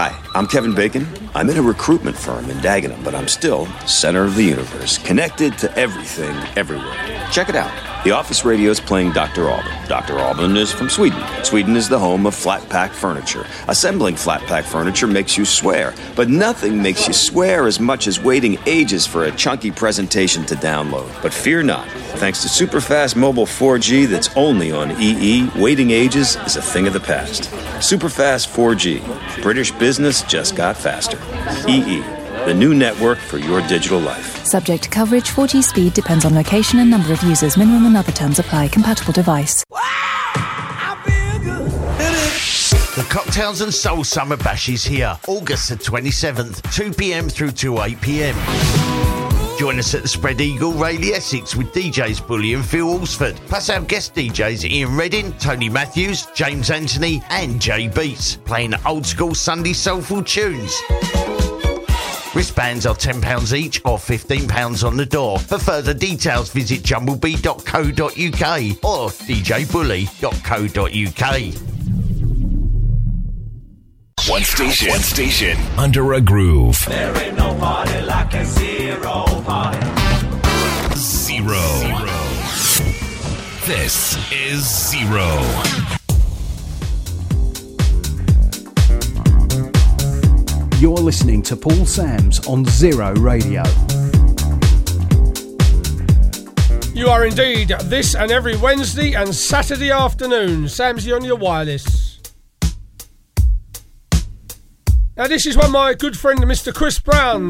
Hi, I'm Kevin Bacon. I'm in a recruitment firm in Dagenham, but I'm still center of the universe, connected to everything, everywhere. Check it out. The Office Radio is playing Dr. Alban. Dr. Alban is from Sweden. Sweden is the home of flat pack furniture. Assembling flat pack furniture makes you swear, but nothing makes you swear as much as waiting ages for a chunky presentation to download. But fear not. Thanks to super fast mobile 4G that's only on EE, waiting ages is a thing of the past. Super fast 4G. British business just got faster. EE, the new network for your digital life.
Subject to coverage, 4G speed depends on location and number of users. Minimum and other terms apply. Compatible device.
The Cocktails and Soul Summer Bash is here, August the 27th, 2 pm through to 8 pm. Join us at the Spread Eagle, Rayleigh, Essex, with DJs Bully and Phil Alsford, plus our guest DJs Ian Redding, Tony Matthews, James Anthony, and Jay Beats, playing old school Sunday soulful tunes. Wristbands are £10 each or £15 on the door. For further details, visit jumblebee.co.uk or djbully.co.uk.
One station. One station. Under a groove.
There ain't no party like a zero party.
Zero. This is Zero.
You're listening to Paul Sams on Zero Radio.
You are indeed this and every Wednesday and Saturday afternoon. Samsy on your wireless. Now, this is one my good friend, Mr. Chris Brown,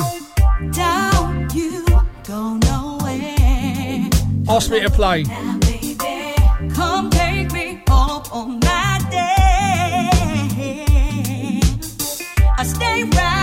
Down you go nowhere.
asked me to play.
Come take I stay right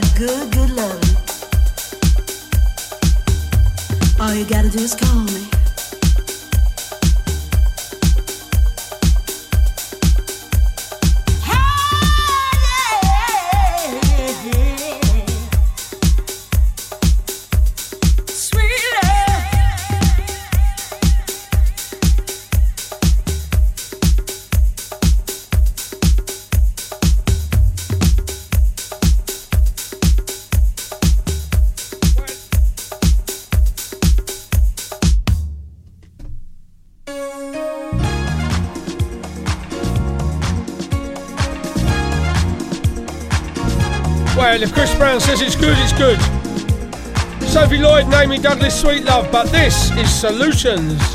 good, way, and
if Chris Brown says it's good, it's good.
Sophie Lloyd, and Amy Douglas, Sweet Love, but this is Solutions.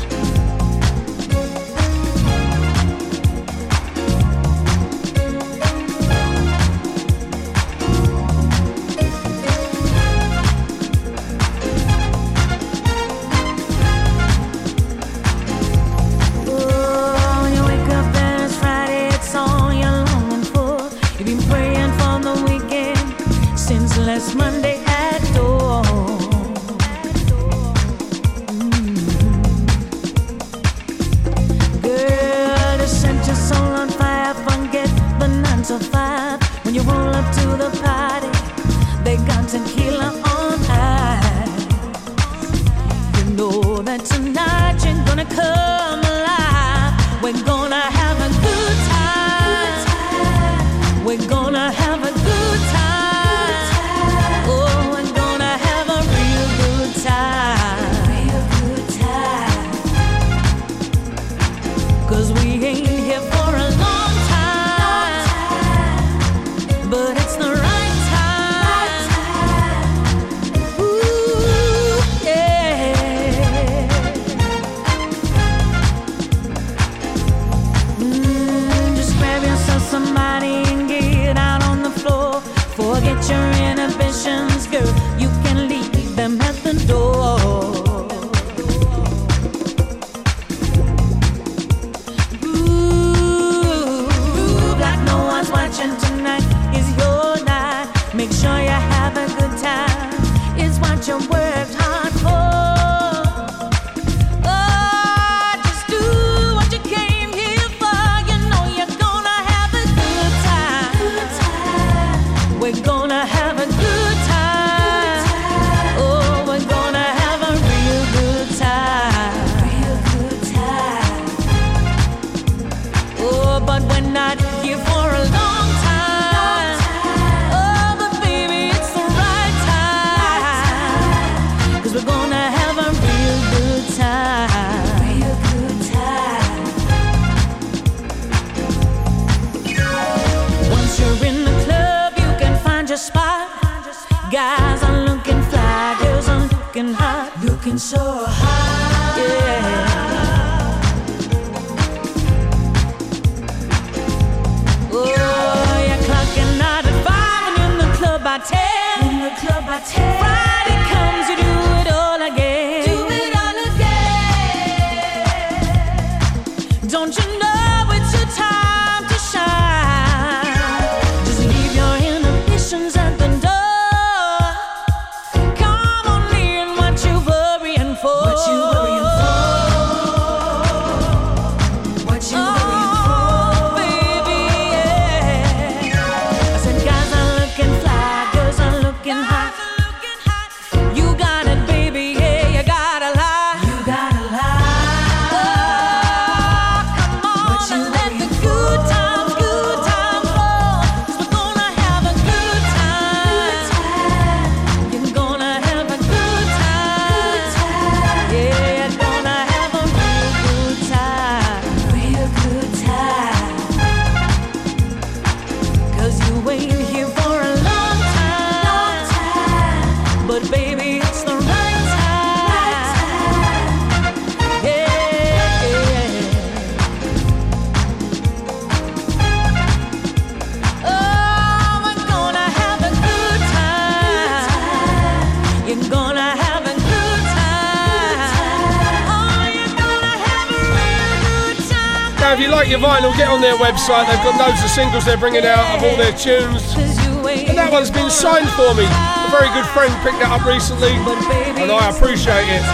website. They've got loads of singles they're bringing out of all their tunes. And that one's been signed for me. A very good friend picked that up recently, and I appreciate it.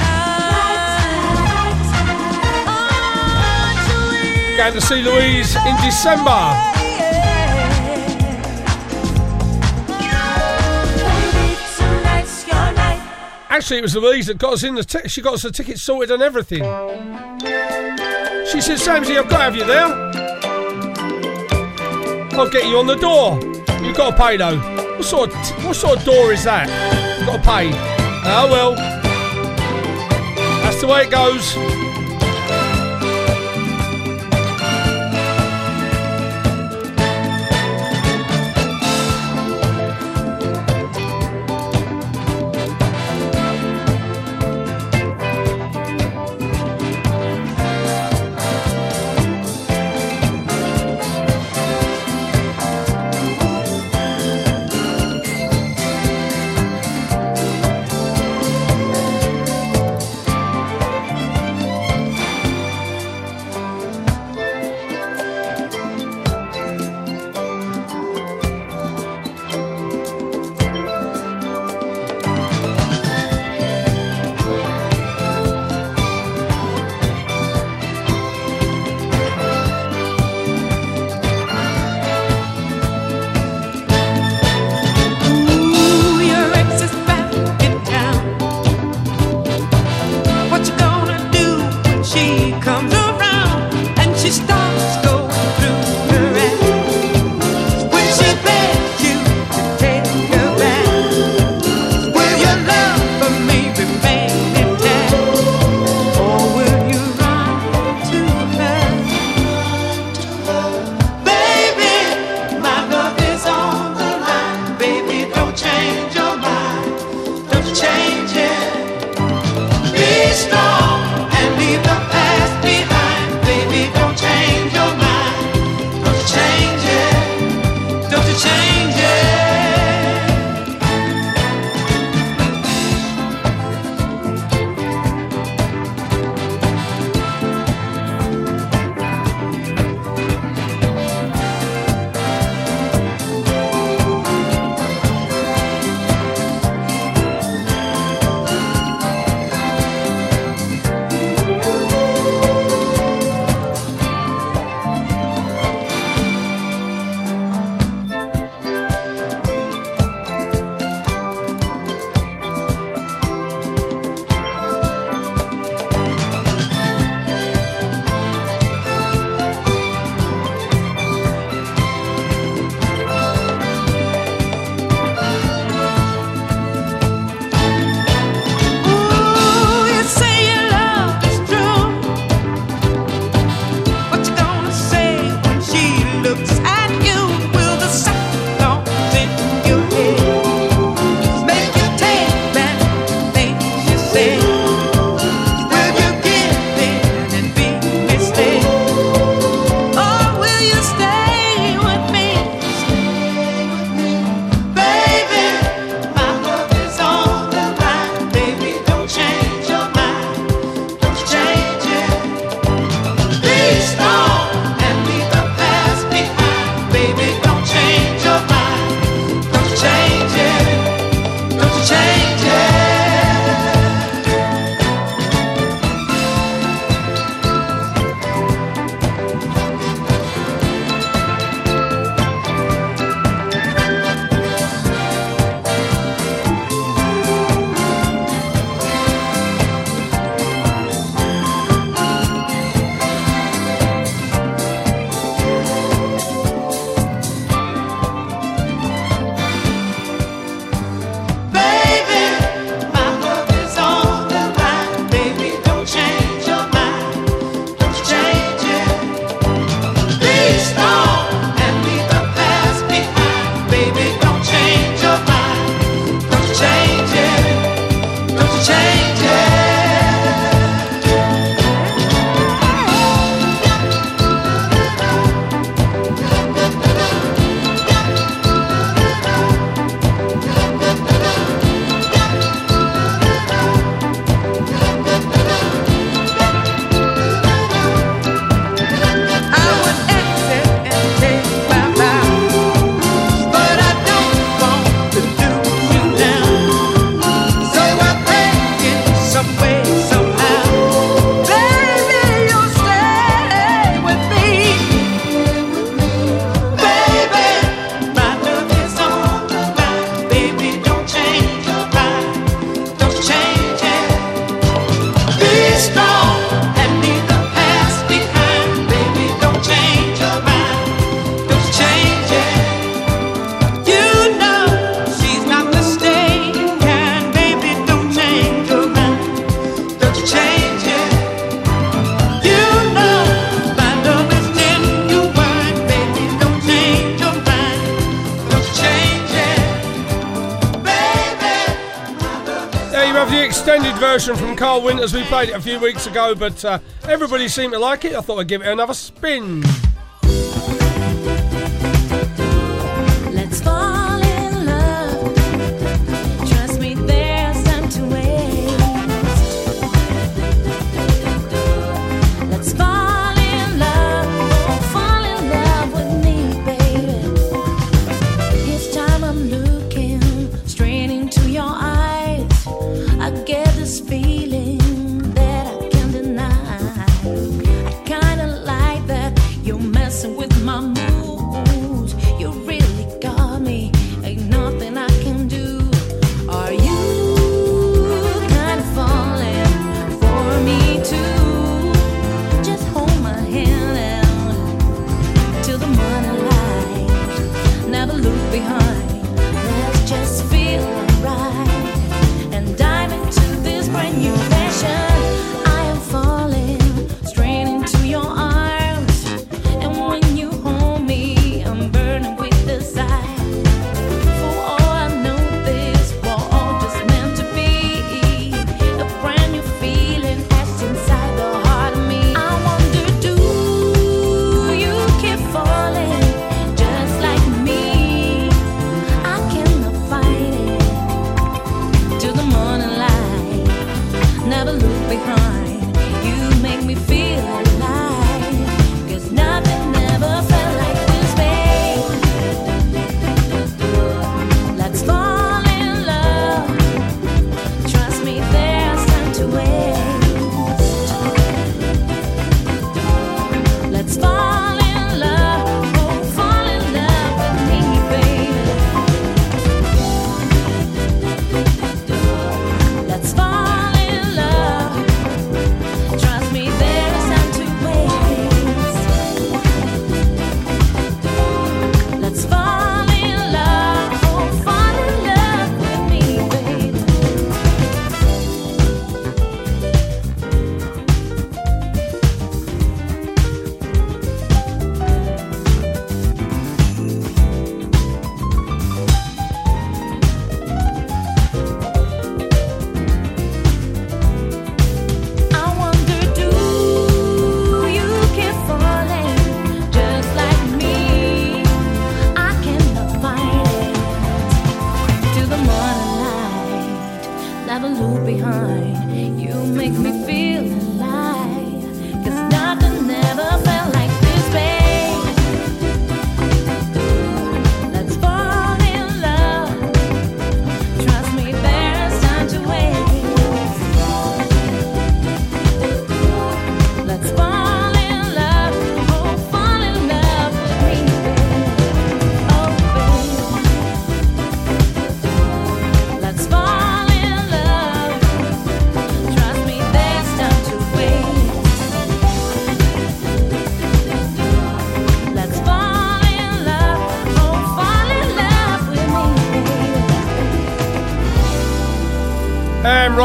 Going to see Louise in December. Actually, it was Louise that got us in the. ticket. she got us the tickets sorted and everything. She said, "Samsy, I've got to have you there." I'll get you on the door. You've gotta pay though. What sort of, what sort of door is that? You gotta pay. Oh well. That's the way it goes. Karl Winters. We played it a few weeks ago, but uh, everybody seemed to like it. I thought I'd give it another spin.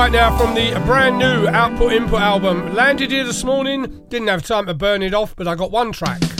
right
now from the brand new Output Input album. Landed here this morning, didn't have time to burn it off, but I got one track.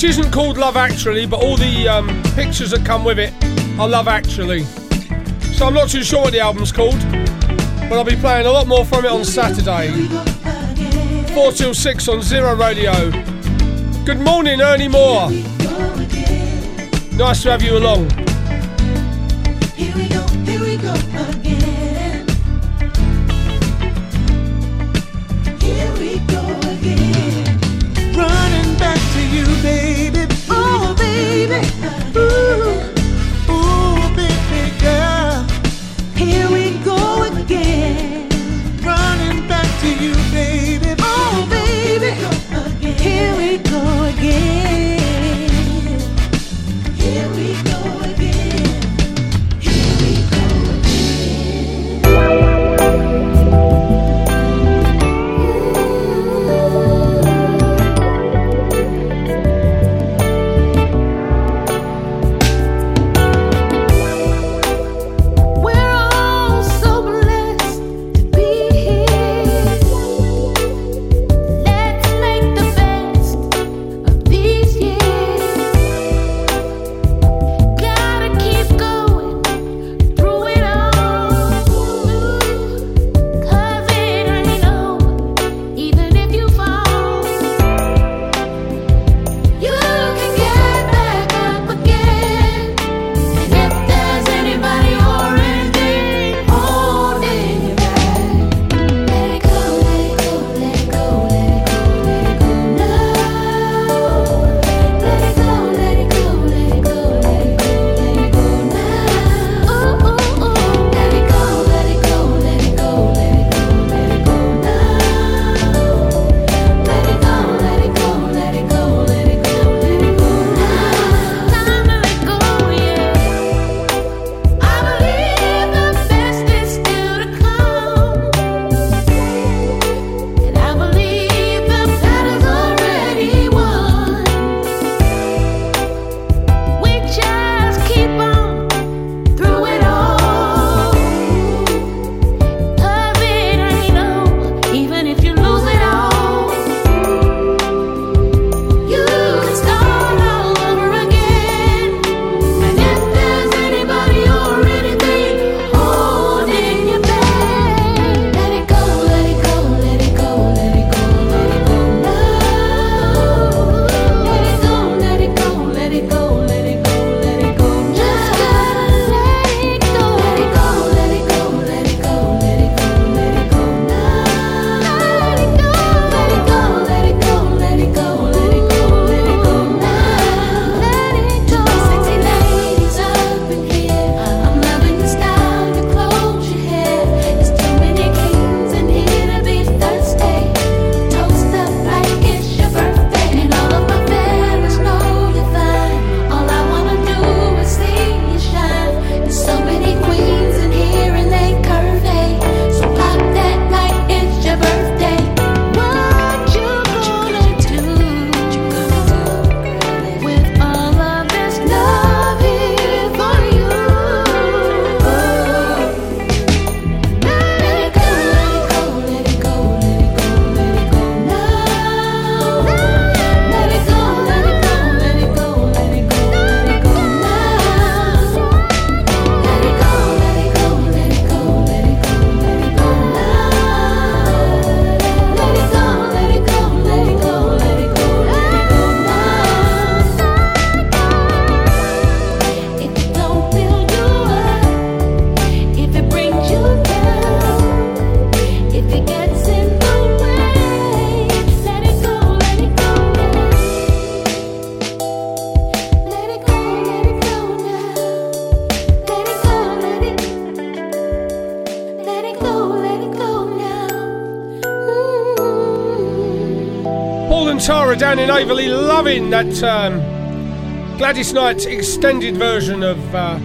which isn't called Love Actually, but all the um, pictures that come with it are Love Actually. So I'm not too sure what the album's called, but I'll be playing a lot more from it on Saturday. 4 till 6 on Zero Radio. Good morning, Ernie Moore. Nice to have you along. In overly loving that um, Gladys Knight extended version of. Uh,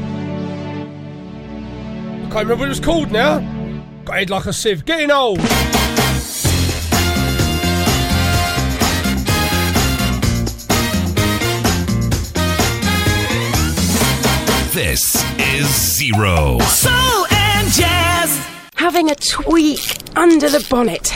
I can't remember what it was called now. Got head like a sieve. Getting old.
This is Zero.
Soul and jazz. Having a tweak under the bonnet.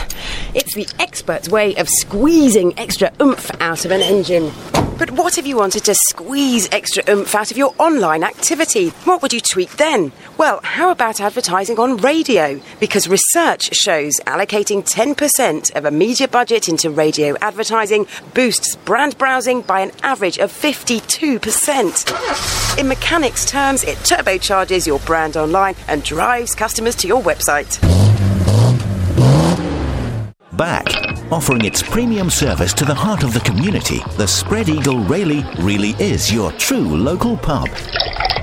It's the expert's way of squeezing extra oomph out of an engine. But what if you wanted to squeeze extra oomph out of your online activity? What would you tweak then? Well, how about advertising on radio? Because research shows allocating 10% of a media budget into radio advertising boosts brand browsing by an average of 52%. In mechanics terms, it turbocharges your brand online and drives customers to your website.
Back, offering its premium service to the heart of the community, the Spread Eagle Rayleigh really is your true local pub.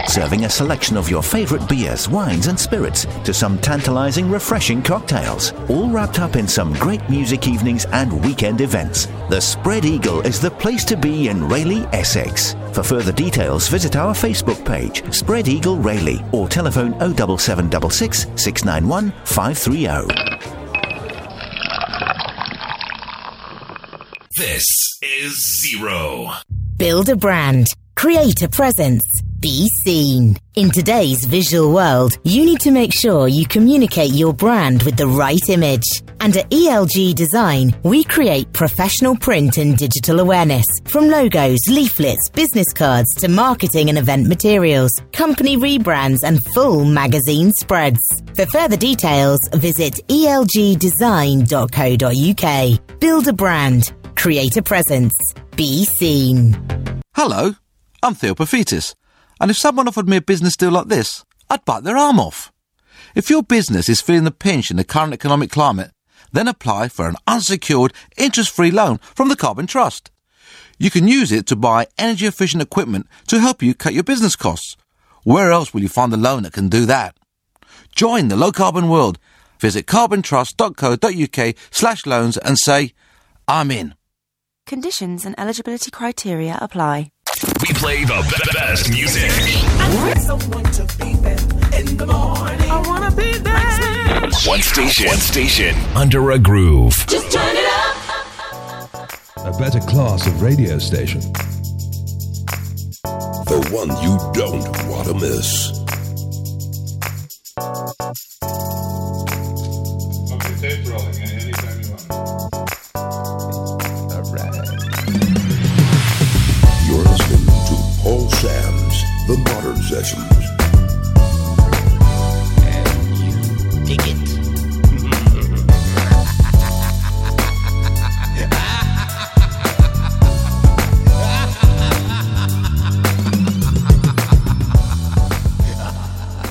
Serving a selection of your favourite beers, wines, and spirits to some tantalising, refreshing cocktails, all wrapped up in some great music evenings and weekend events. The Spread Eagle is the place to be in Rayleigh, Essex. For further details, visit our Facebook page, Spread Eagle Rayleigh, or telephone 07766 691 530.
This is Zero.
Build a brand. Create a presence. Be seen. In today's visual world, you need to make sure you communicate your brand with the right image. And at ELG Design, we create professional print and digital awareness. From logos, leaflets, business cards to marketing and event materials, company rebrands and full magazine spreads. For further details, visit elgdesign.co.uk. Build a brand. Create a presence. Be seen.
Hello, I'm Theo Paphitis, and if someone offered me a business deal like this, I'd bite their arm off. If your business is feeling the pinch in the current economic climate, then apply for an unsecured, interest-free loan from the Carbon Trust. You can use it to buy energy-efficient equipment to help you cut your business costs. Where else will you find a loan that can do that? Join the low carbon world. Visit carbontrust.co.uk slash loans and say, I'm in.
Conditions and eligibility criteria apply.
We play the be- best music.
I wanna be there.
One station. One station. Under a groove.
Just turn it up.
A better class of radio station.
The one you don't want to miss. Okay, tape rolling anytime You're The Modern Sessions.
Dig it.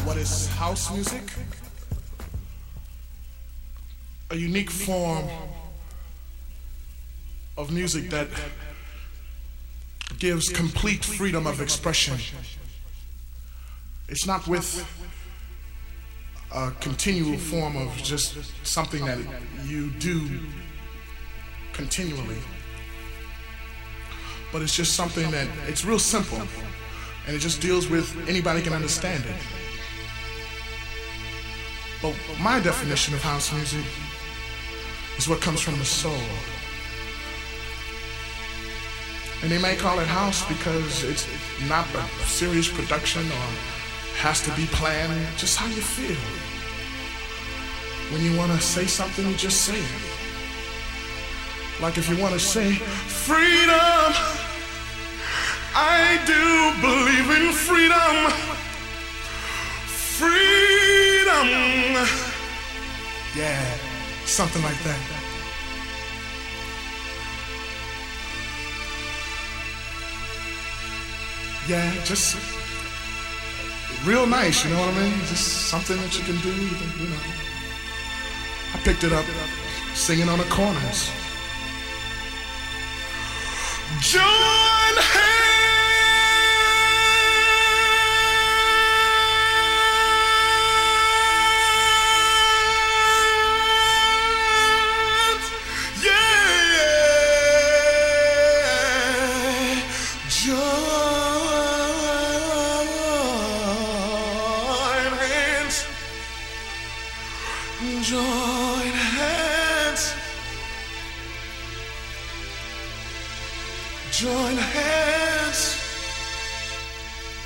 What is house music? A unique form of music that gives complete freedom of expression. It's not with a continual form of just something that you do continually. But it's just something that it's real simple and it just deals with anybody can understand it. But my definition of house music is what comes from the soul. And they may call it house because it's not a serious production or has to be planned, just how you feel. When you want to say something, you just say it. Like if you want to say, freedom, I do believe in freedom. Freedom. Yeah, something like that. Yeah, just real nice, you know what I mean? Just something that you can do, you, know. I picked it up singing on the corners. John hands,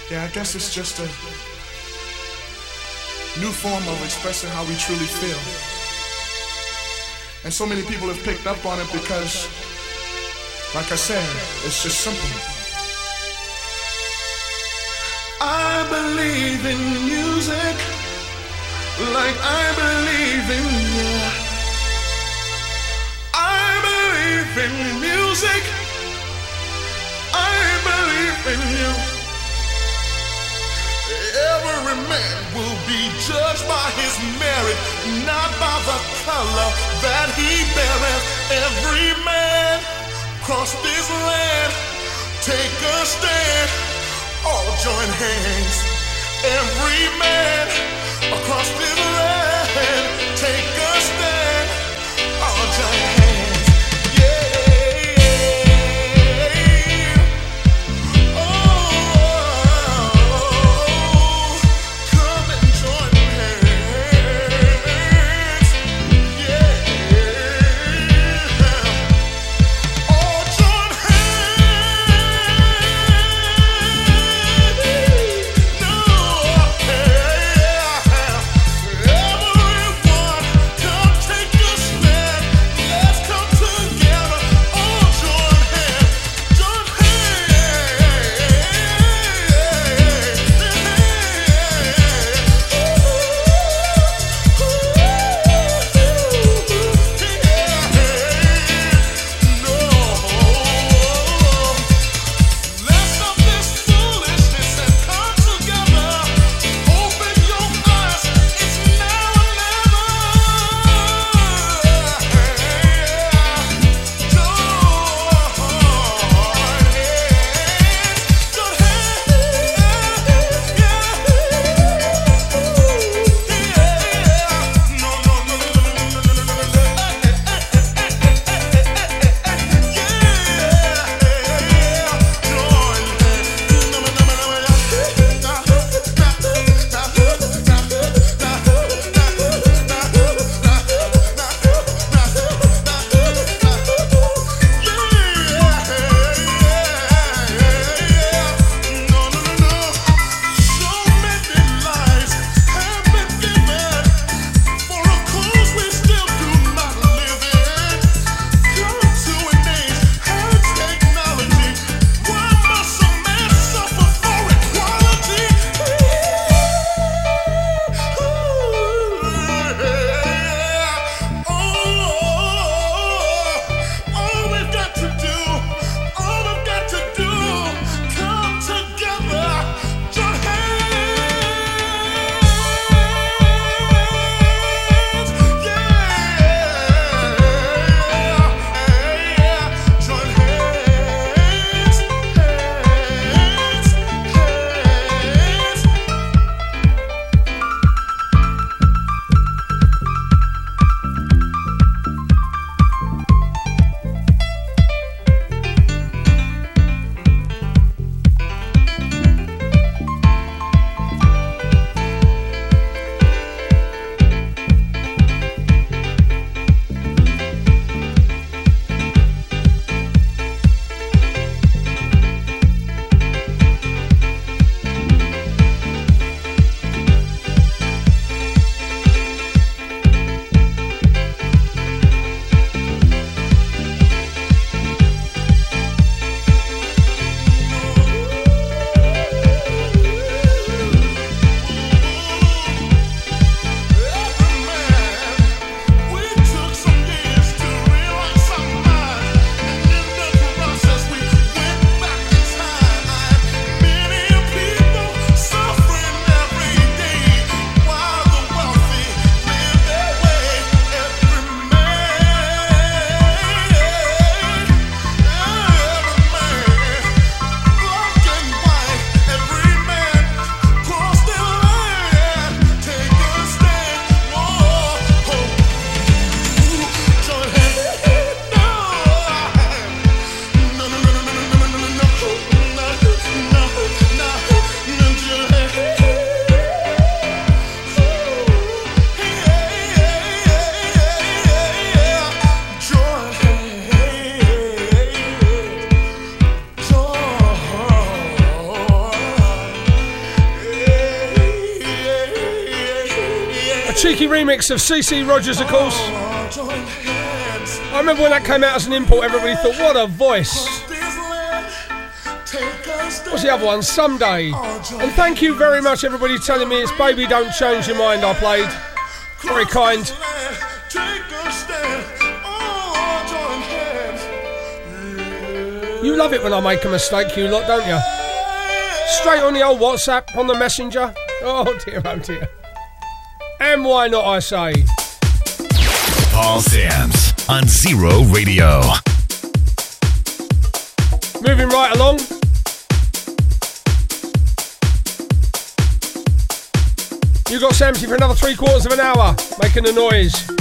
Yeah, I guess it's just a new form of expressing how we truly feel. And so many people have picked up on it because, like I said, it's just simple. I believe in music like I believe in you. I believe in music. I believe in you. Every man will be judged by his merit, not by the color that he beareth. Every man across this land, take a stand, all join hands. Every man
remix of CC Rogers, of course. I remember when that came out as an import, everybody thought, what a voice. What's the other one? Someday. And thank you very much, everybody, telling me it's Baby Don't Change Your Mind I played. Very kind. You love it when I make a mistake, you lot, don't you? Straight on the old WhatsApp, on the messenger. Oh dear, oh dear. And why not, I say?
Paul Sams on Zero Radio.
Moving right along. You got Samsy for another three quarters of an hour, making the noise.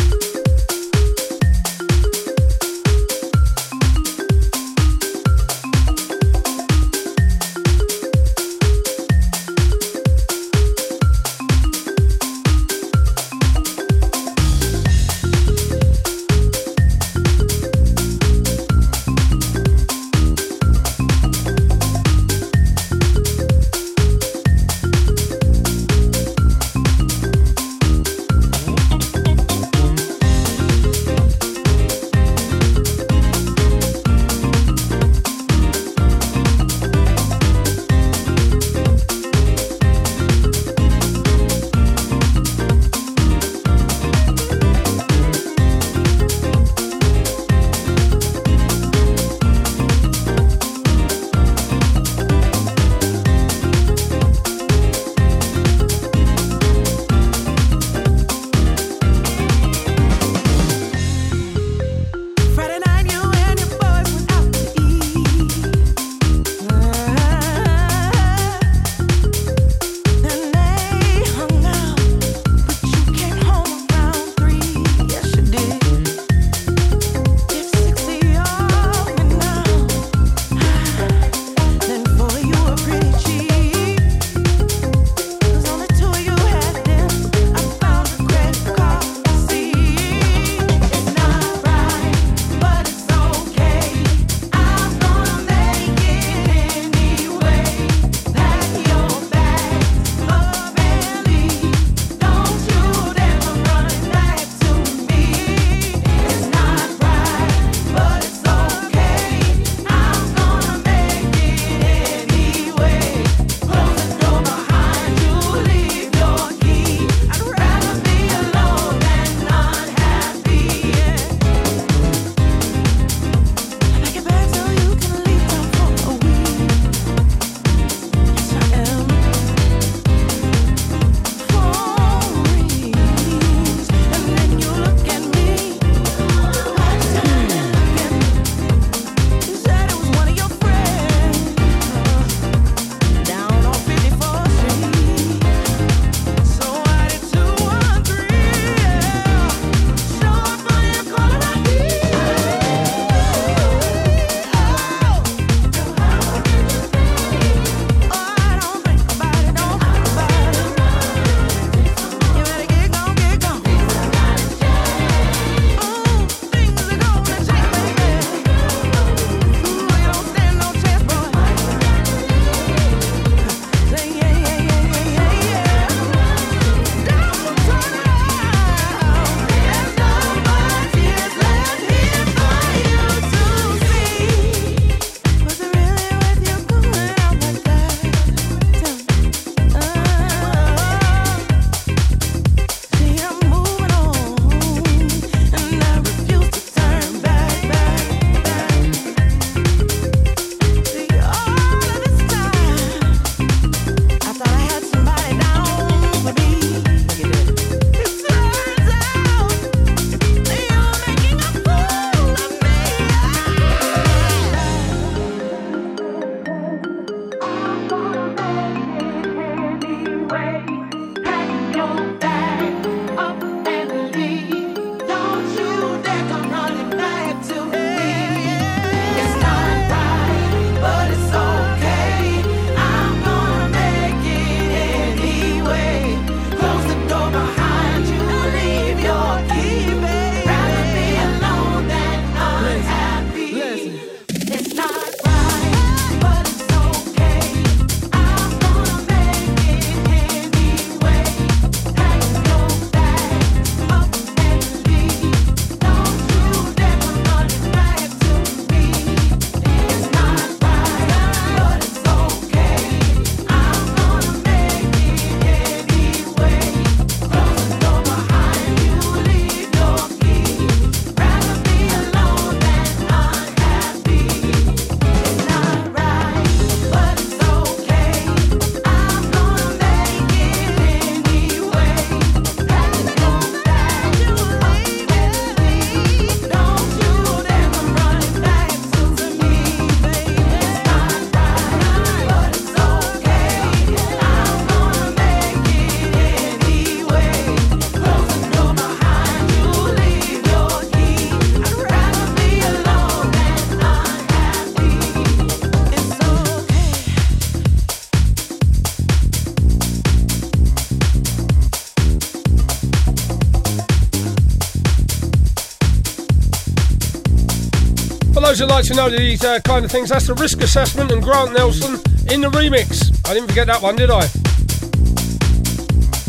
Those that like to know these uh, kind of things, that's the risk assessment and Grant Nelson in the remix. I didn't forget that one, did I?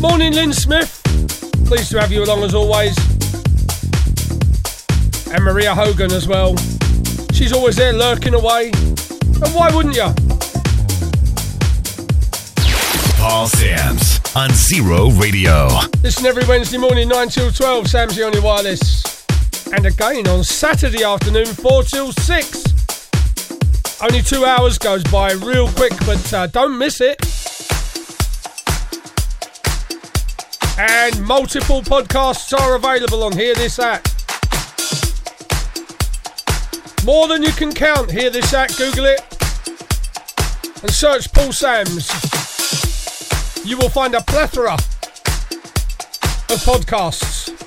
Morning, Lynn Smith. Pleased to have you along as always. And Maria Hogan as well. She's always there lurking away. And why wouldn't you?
Paul Sams on Zero Radio.
Listen every Wednesday morning, 9 till 12, Sam's the only wireless. And again on Saturday afternoon, 4 till 6. Only two hours goes by real quick, but uh, don't miss it. And multiple podcasts are available on Hear This At. More than you can count, Hear This At, Google it. And search Paul Sams. You will find a plethora of podcasts.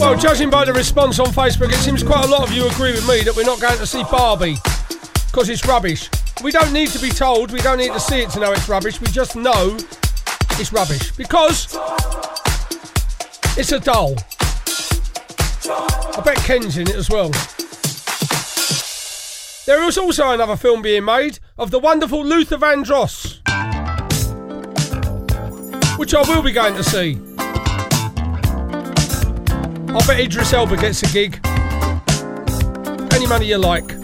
Well, judging by the response on Facebook, it seems quite a lot of you agree with me that we're not going to see Barbie because it's rubbish. We don't need to be told, we don't need to see it to know it's rubbish, we just know it's rubbish because it's a doll. I bet Ken's in it as well. There is also another film being made of the wonderful Luther Vandross, which I will be going to see. I bet Idris Elba gets a gig. Any money you like.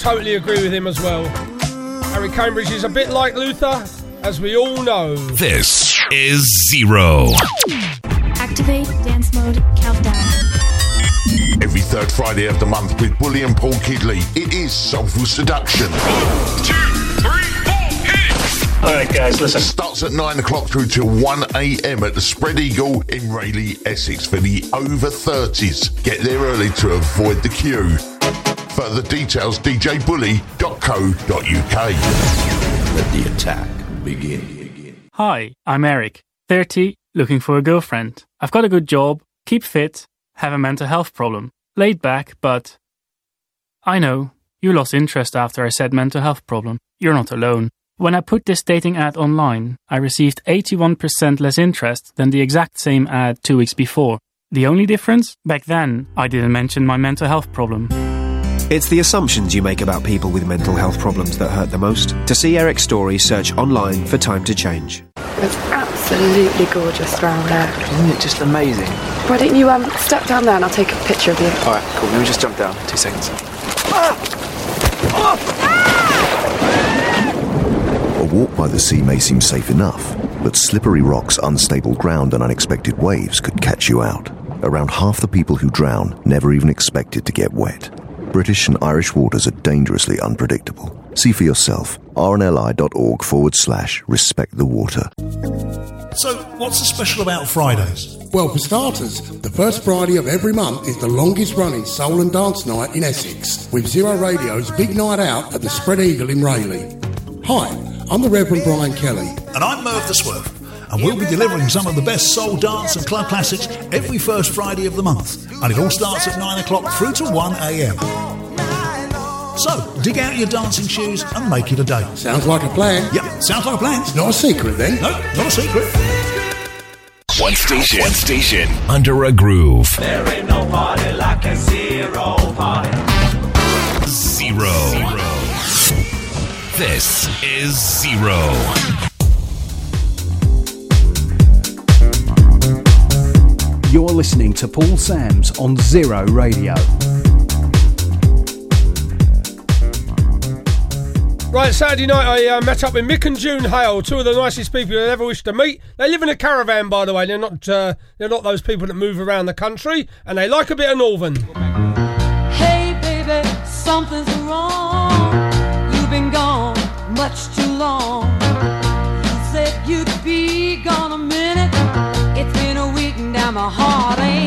Totally agree with him as well. Harry Cambridge is a bit like Luther, as we all know.
This is Zero.
Activate dance mode countdown.
Every third Friday of the month with Bully and Paul Kidley, it is Soulful Seduction. All right, guys, listen. Starts at 9 o'clock through till 1 a.m. at the Spread Eagle in Rayleigh, Essex for the over 30s. Get there early to avoid the queue. Further details djbully.co.uk. Let the attack begin.
Hi, I'm Eric, 30, looking for a girlfriend. I've got a good job, keep fit, have a mental health problem. Laid back, but. I know, you lost interest after I said mental health problem. You're not alone. When I put this dating ad online, I received 81% less interest than the exact same ad two weeks before. The only difference? Back then, I didn't mention my mental health problem.
It's the assumptions you make about people with mental health problems that hurt the most. To see Eric's story, search online for Time to Change.
It's absolutely gorgeous round there.
Isn't it just amazing?
Why don't you um step down there and I'll take a picture of you?
All right, cool. Let me just jump down. Two seconds. Ah! Oh! Ah!
A walk by the sea may seem safe enough, but slippery rocks, unstable ground, and unexpected waves could catch you out. Around half the people who drown never even expected to get wet. British and Irish waters are dangerously unpredictable. See for yourself. rnli.org forward slash respect the water.
So, what's so special about Fridays?
Well, for starters, the first Friday of every month is the longest running soul and dance night in Essex, with Zero Radio's big night out at the Spread Eagle in Rayleigh. Hi, I'm the Reverend Brian Kelly.
And I'm Merv the Swerve. And we'll be delivering some of the best soul dance and club classics every first Friday of the month. And it all starts at 9 o'clock through to 1 a.m. So, dig out your dancing shoes and make it a day.
Sounds like a plan.
Yep, sounds like a plan.
It's not a secret then.
No, not a secret.
One station, one station under a groove.
There ain't no party like a zero party.
Zero. This is Zero.
You're listening to Paul Sams on Zero Radio.
Right, Saturday night I uh, met up with Mick and June Hale, two of the nicest people I ever wished to meet. They live in a caravan, by the way. They're not uh, they're not those people that move around the country, and they like a bit of Northern.
Hey, baby, something's wrong. Week and now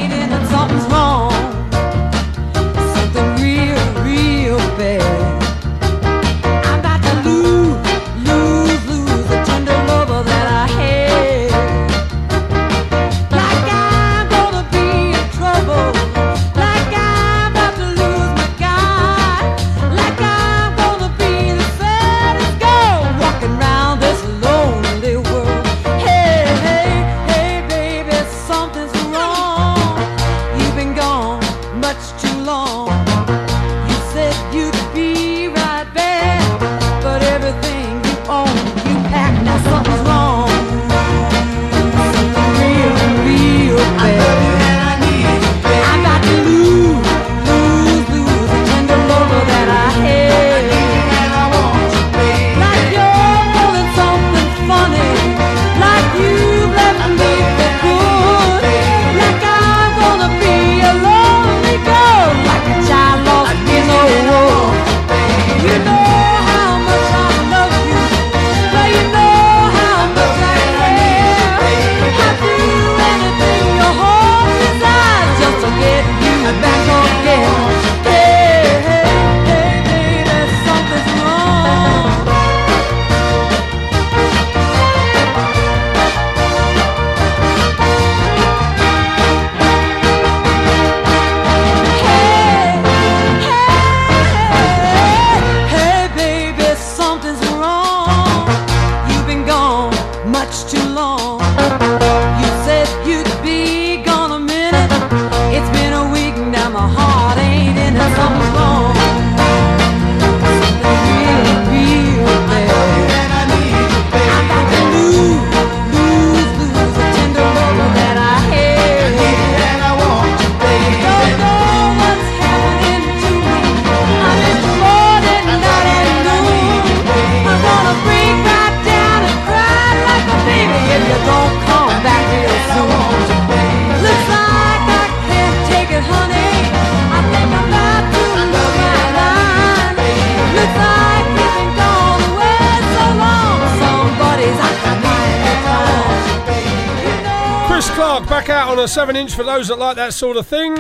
back out on a 7 inch for those that like that sort of thing.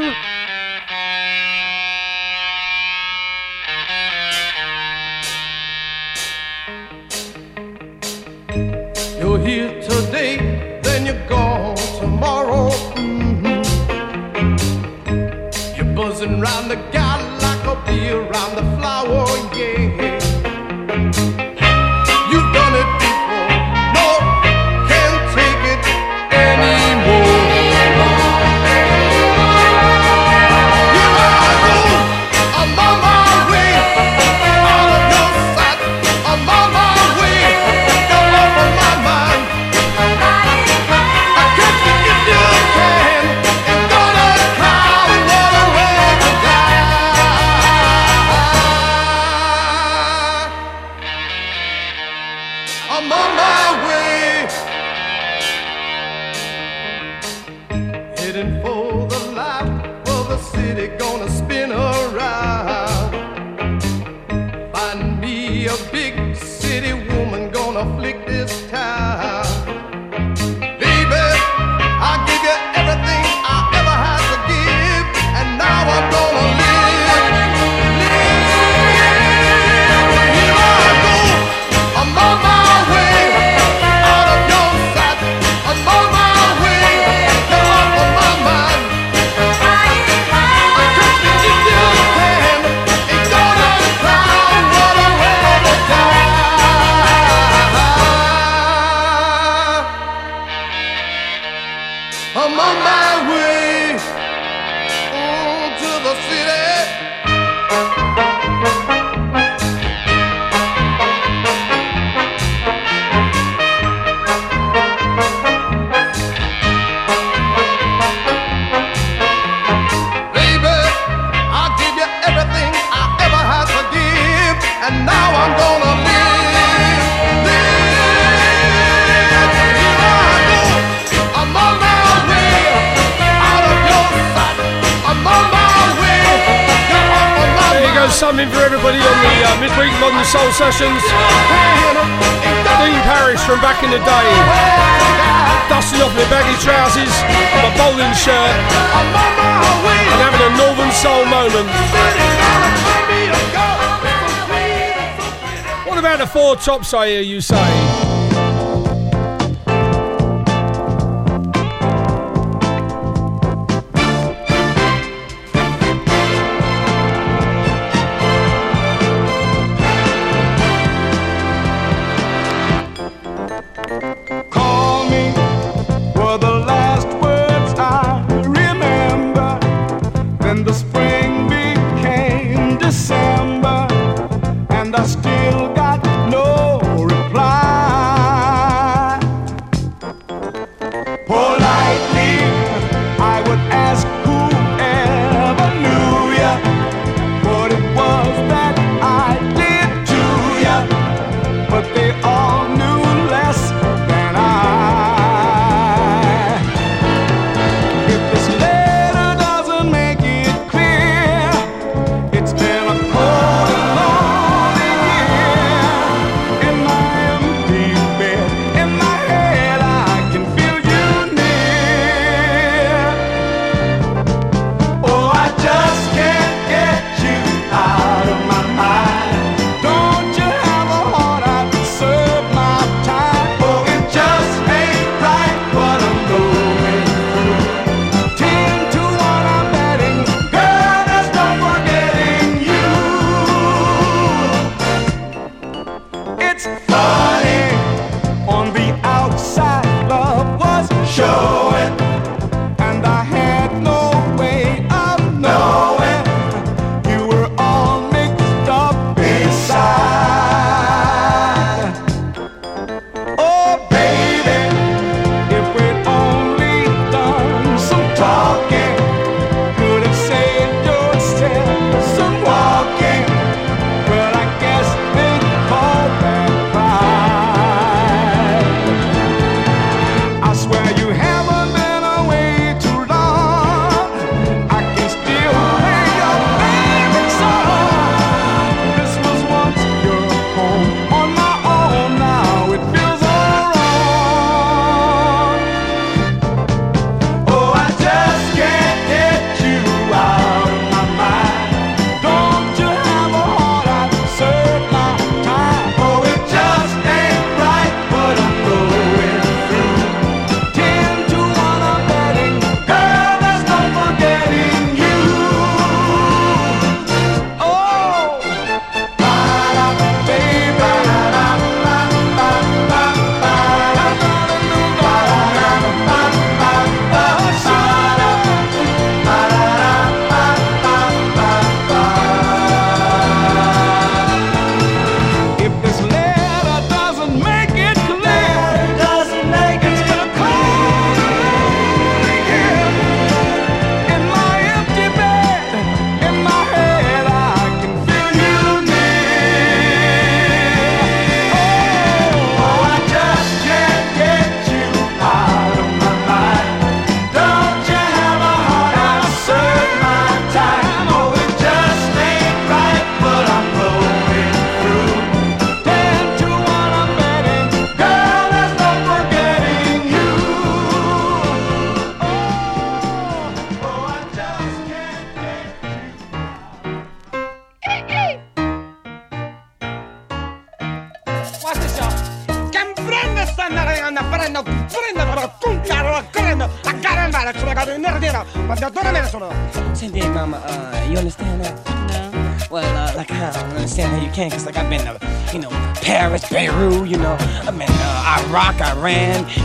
glasses, my
bowling shirt, and having a Northern Soul moment. What about the four tops, I hear you say?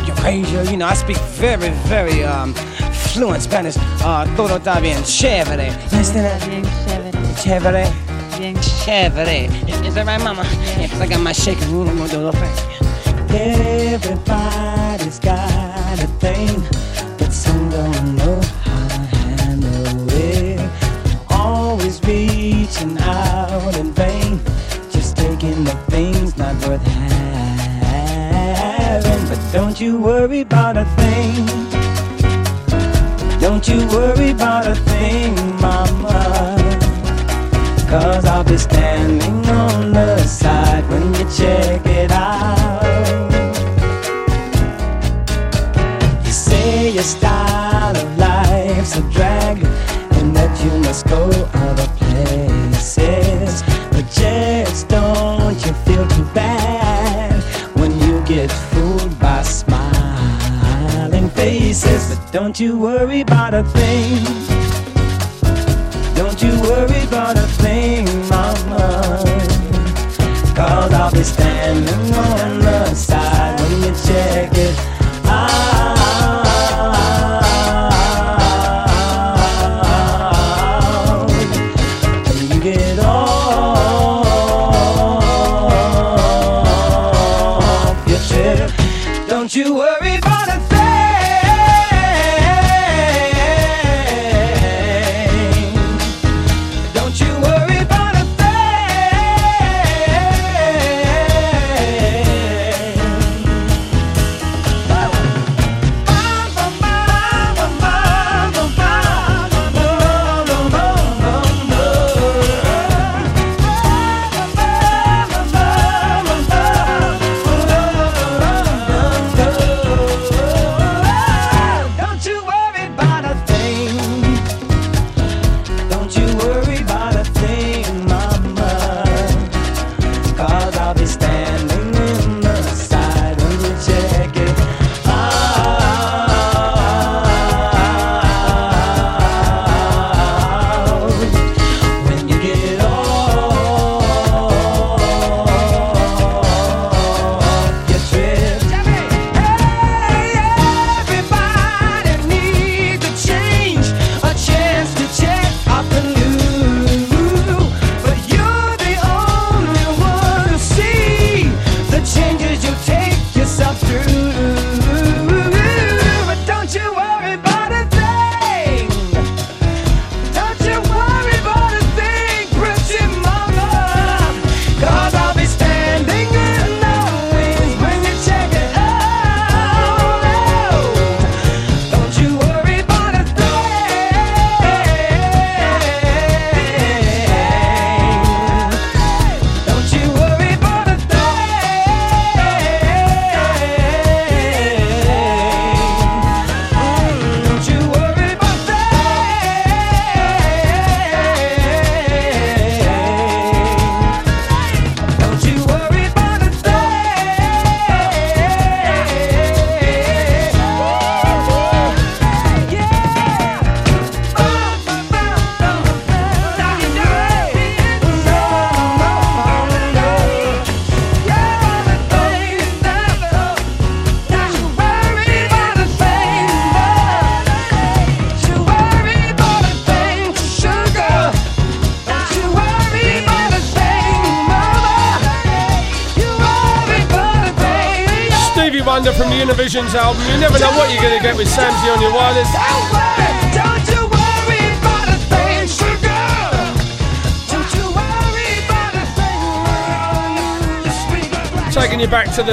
Eurasia, you know, I speak very, very um, fluent Spanish. Uh, todo está bien chévere. Listen up. Bien chévere. Chévere. Bien chévere. Is that right, mama? Yes, yeah, I got my shaking.
Everybody's got a thing, but some don't know how to handle it. Always reaching out in vain, just taking the things not worth having. Don't you worry about a thing. Don't you worry about a thing, mama. Cause I'll be standing on the side when you check Don't you worry about a thing.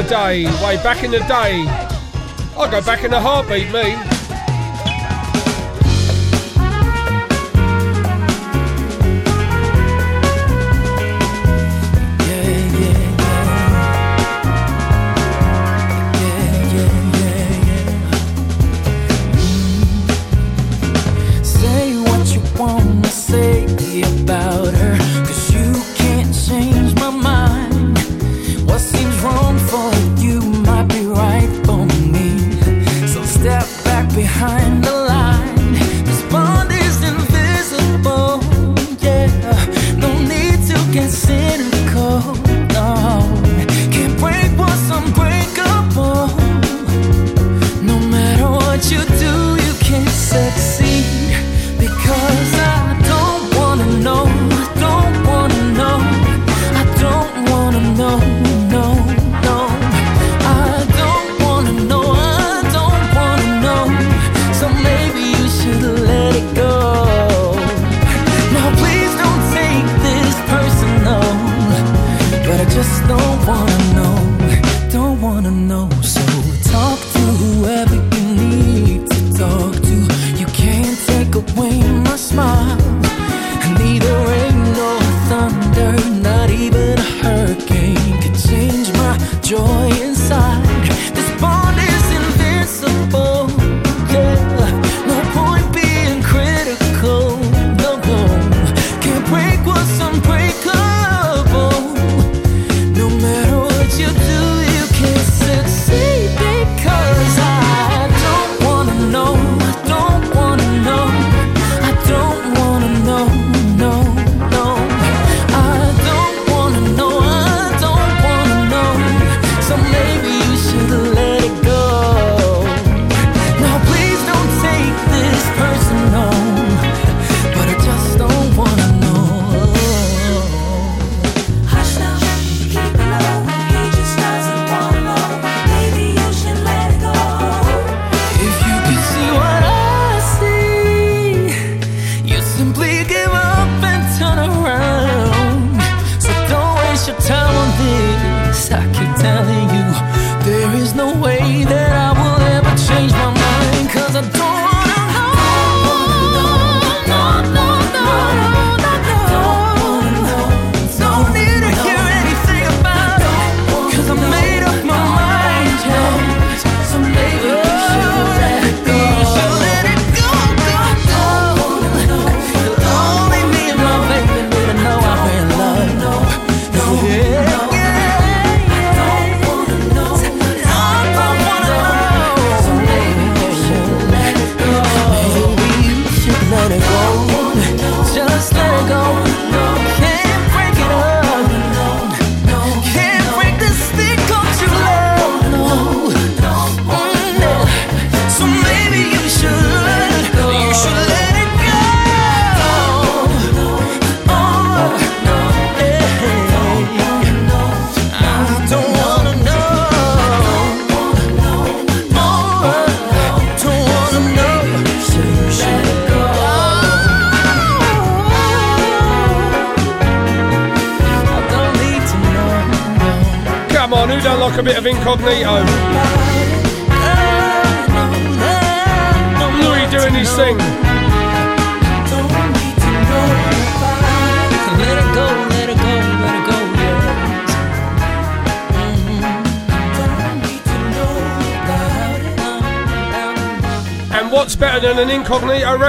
day, way back in the day. I'll go back in a heartbeat, me.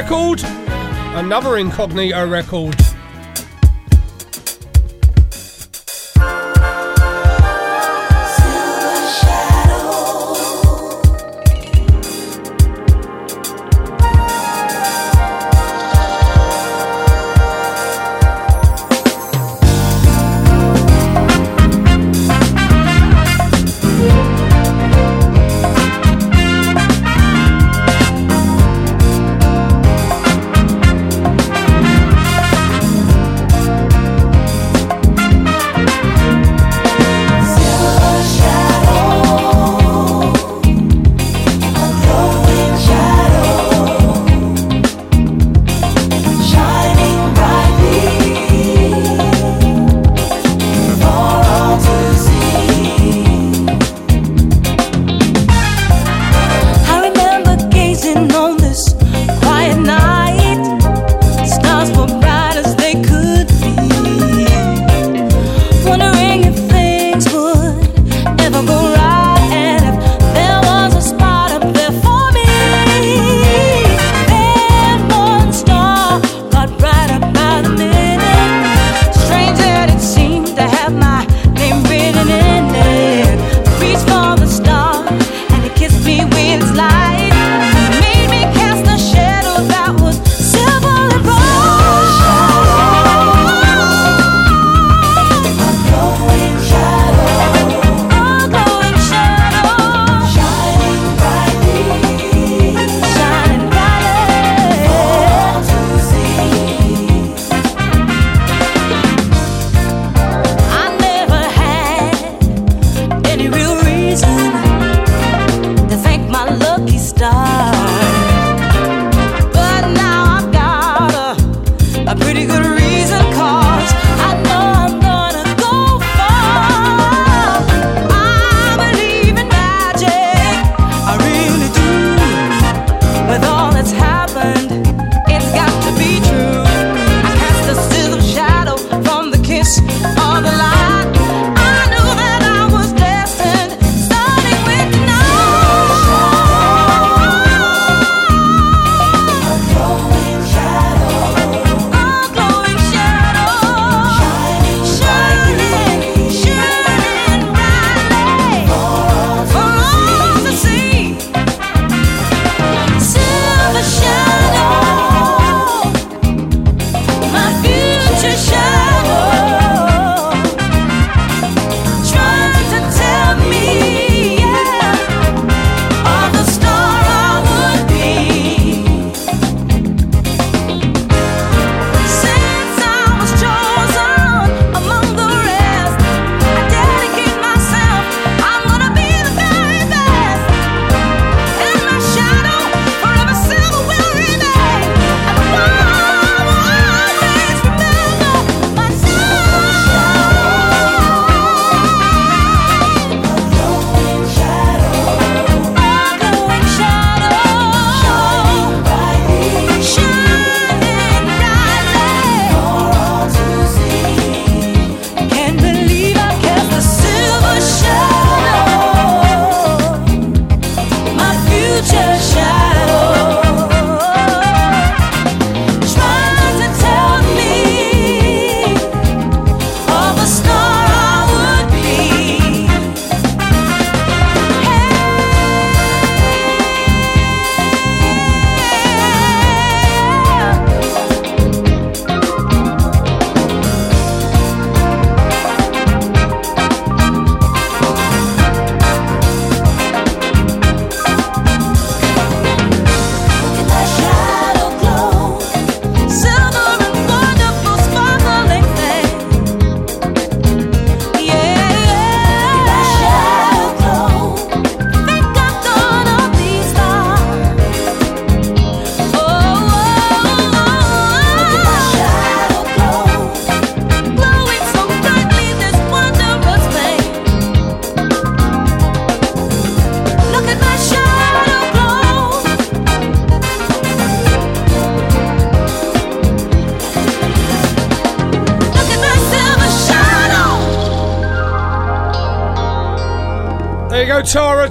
Record? Another incognito record.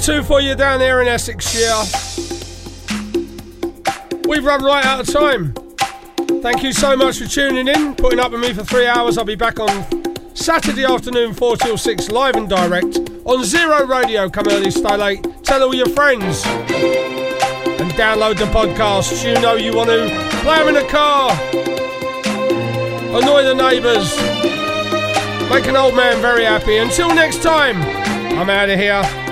Two for you down there in Essex, yeah. We've run right out of time. Thank you so much for tuning in, putting up with me for three hours. I'll be back on Saturday afternoon, 4 till 6, live and direct on Zero Radio. Come early, stay late. Tell all your friends. And download the podcast. You know you want to. Play in the car. Annoy the neighbours. Make an old man very happy. Until next time, I'm out of here.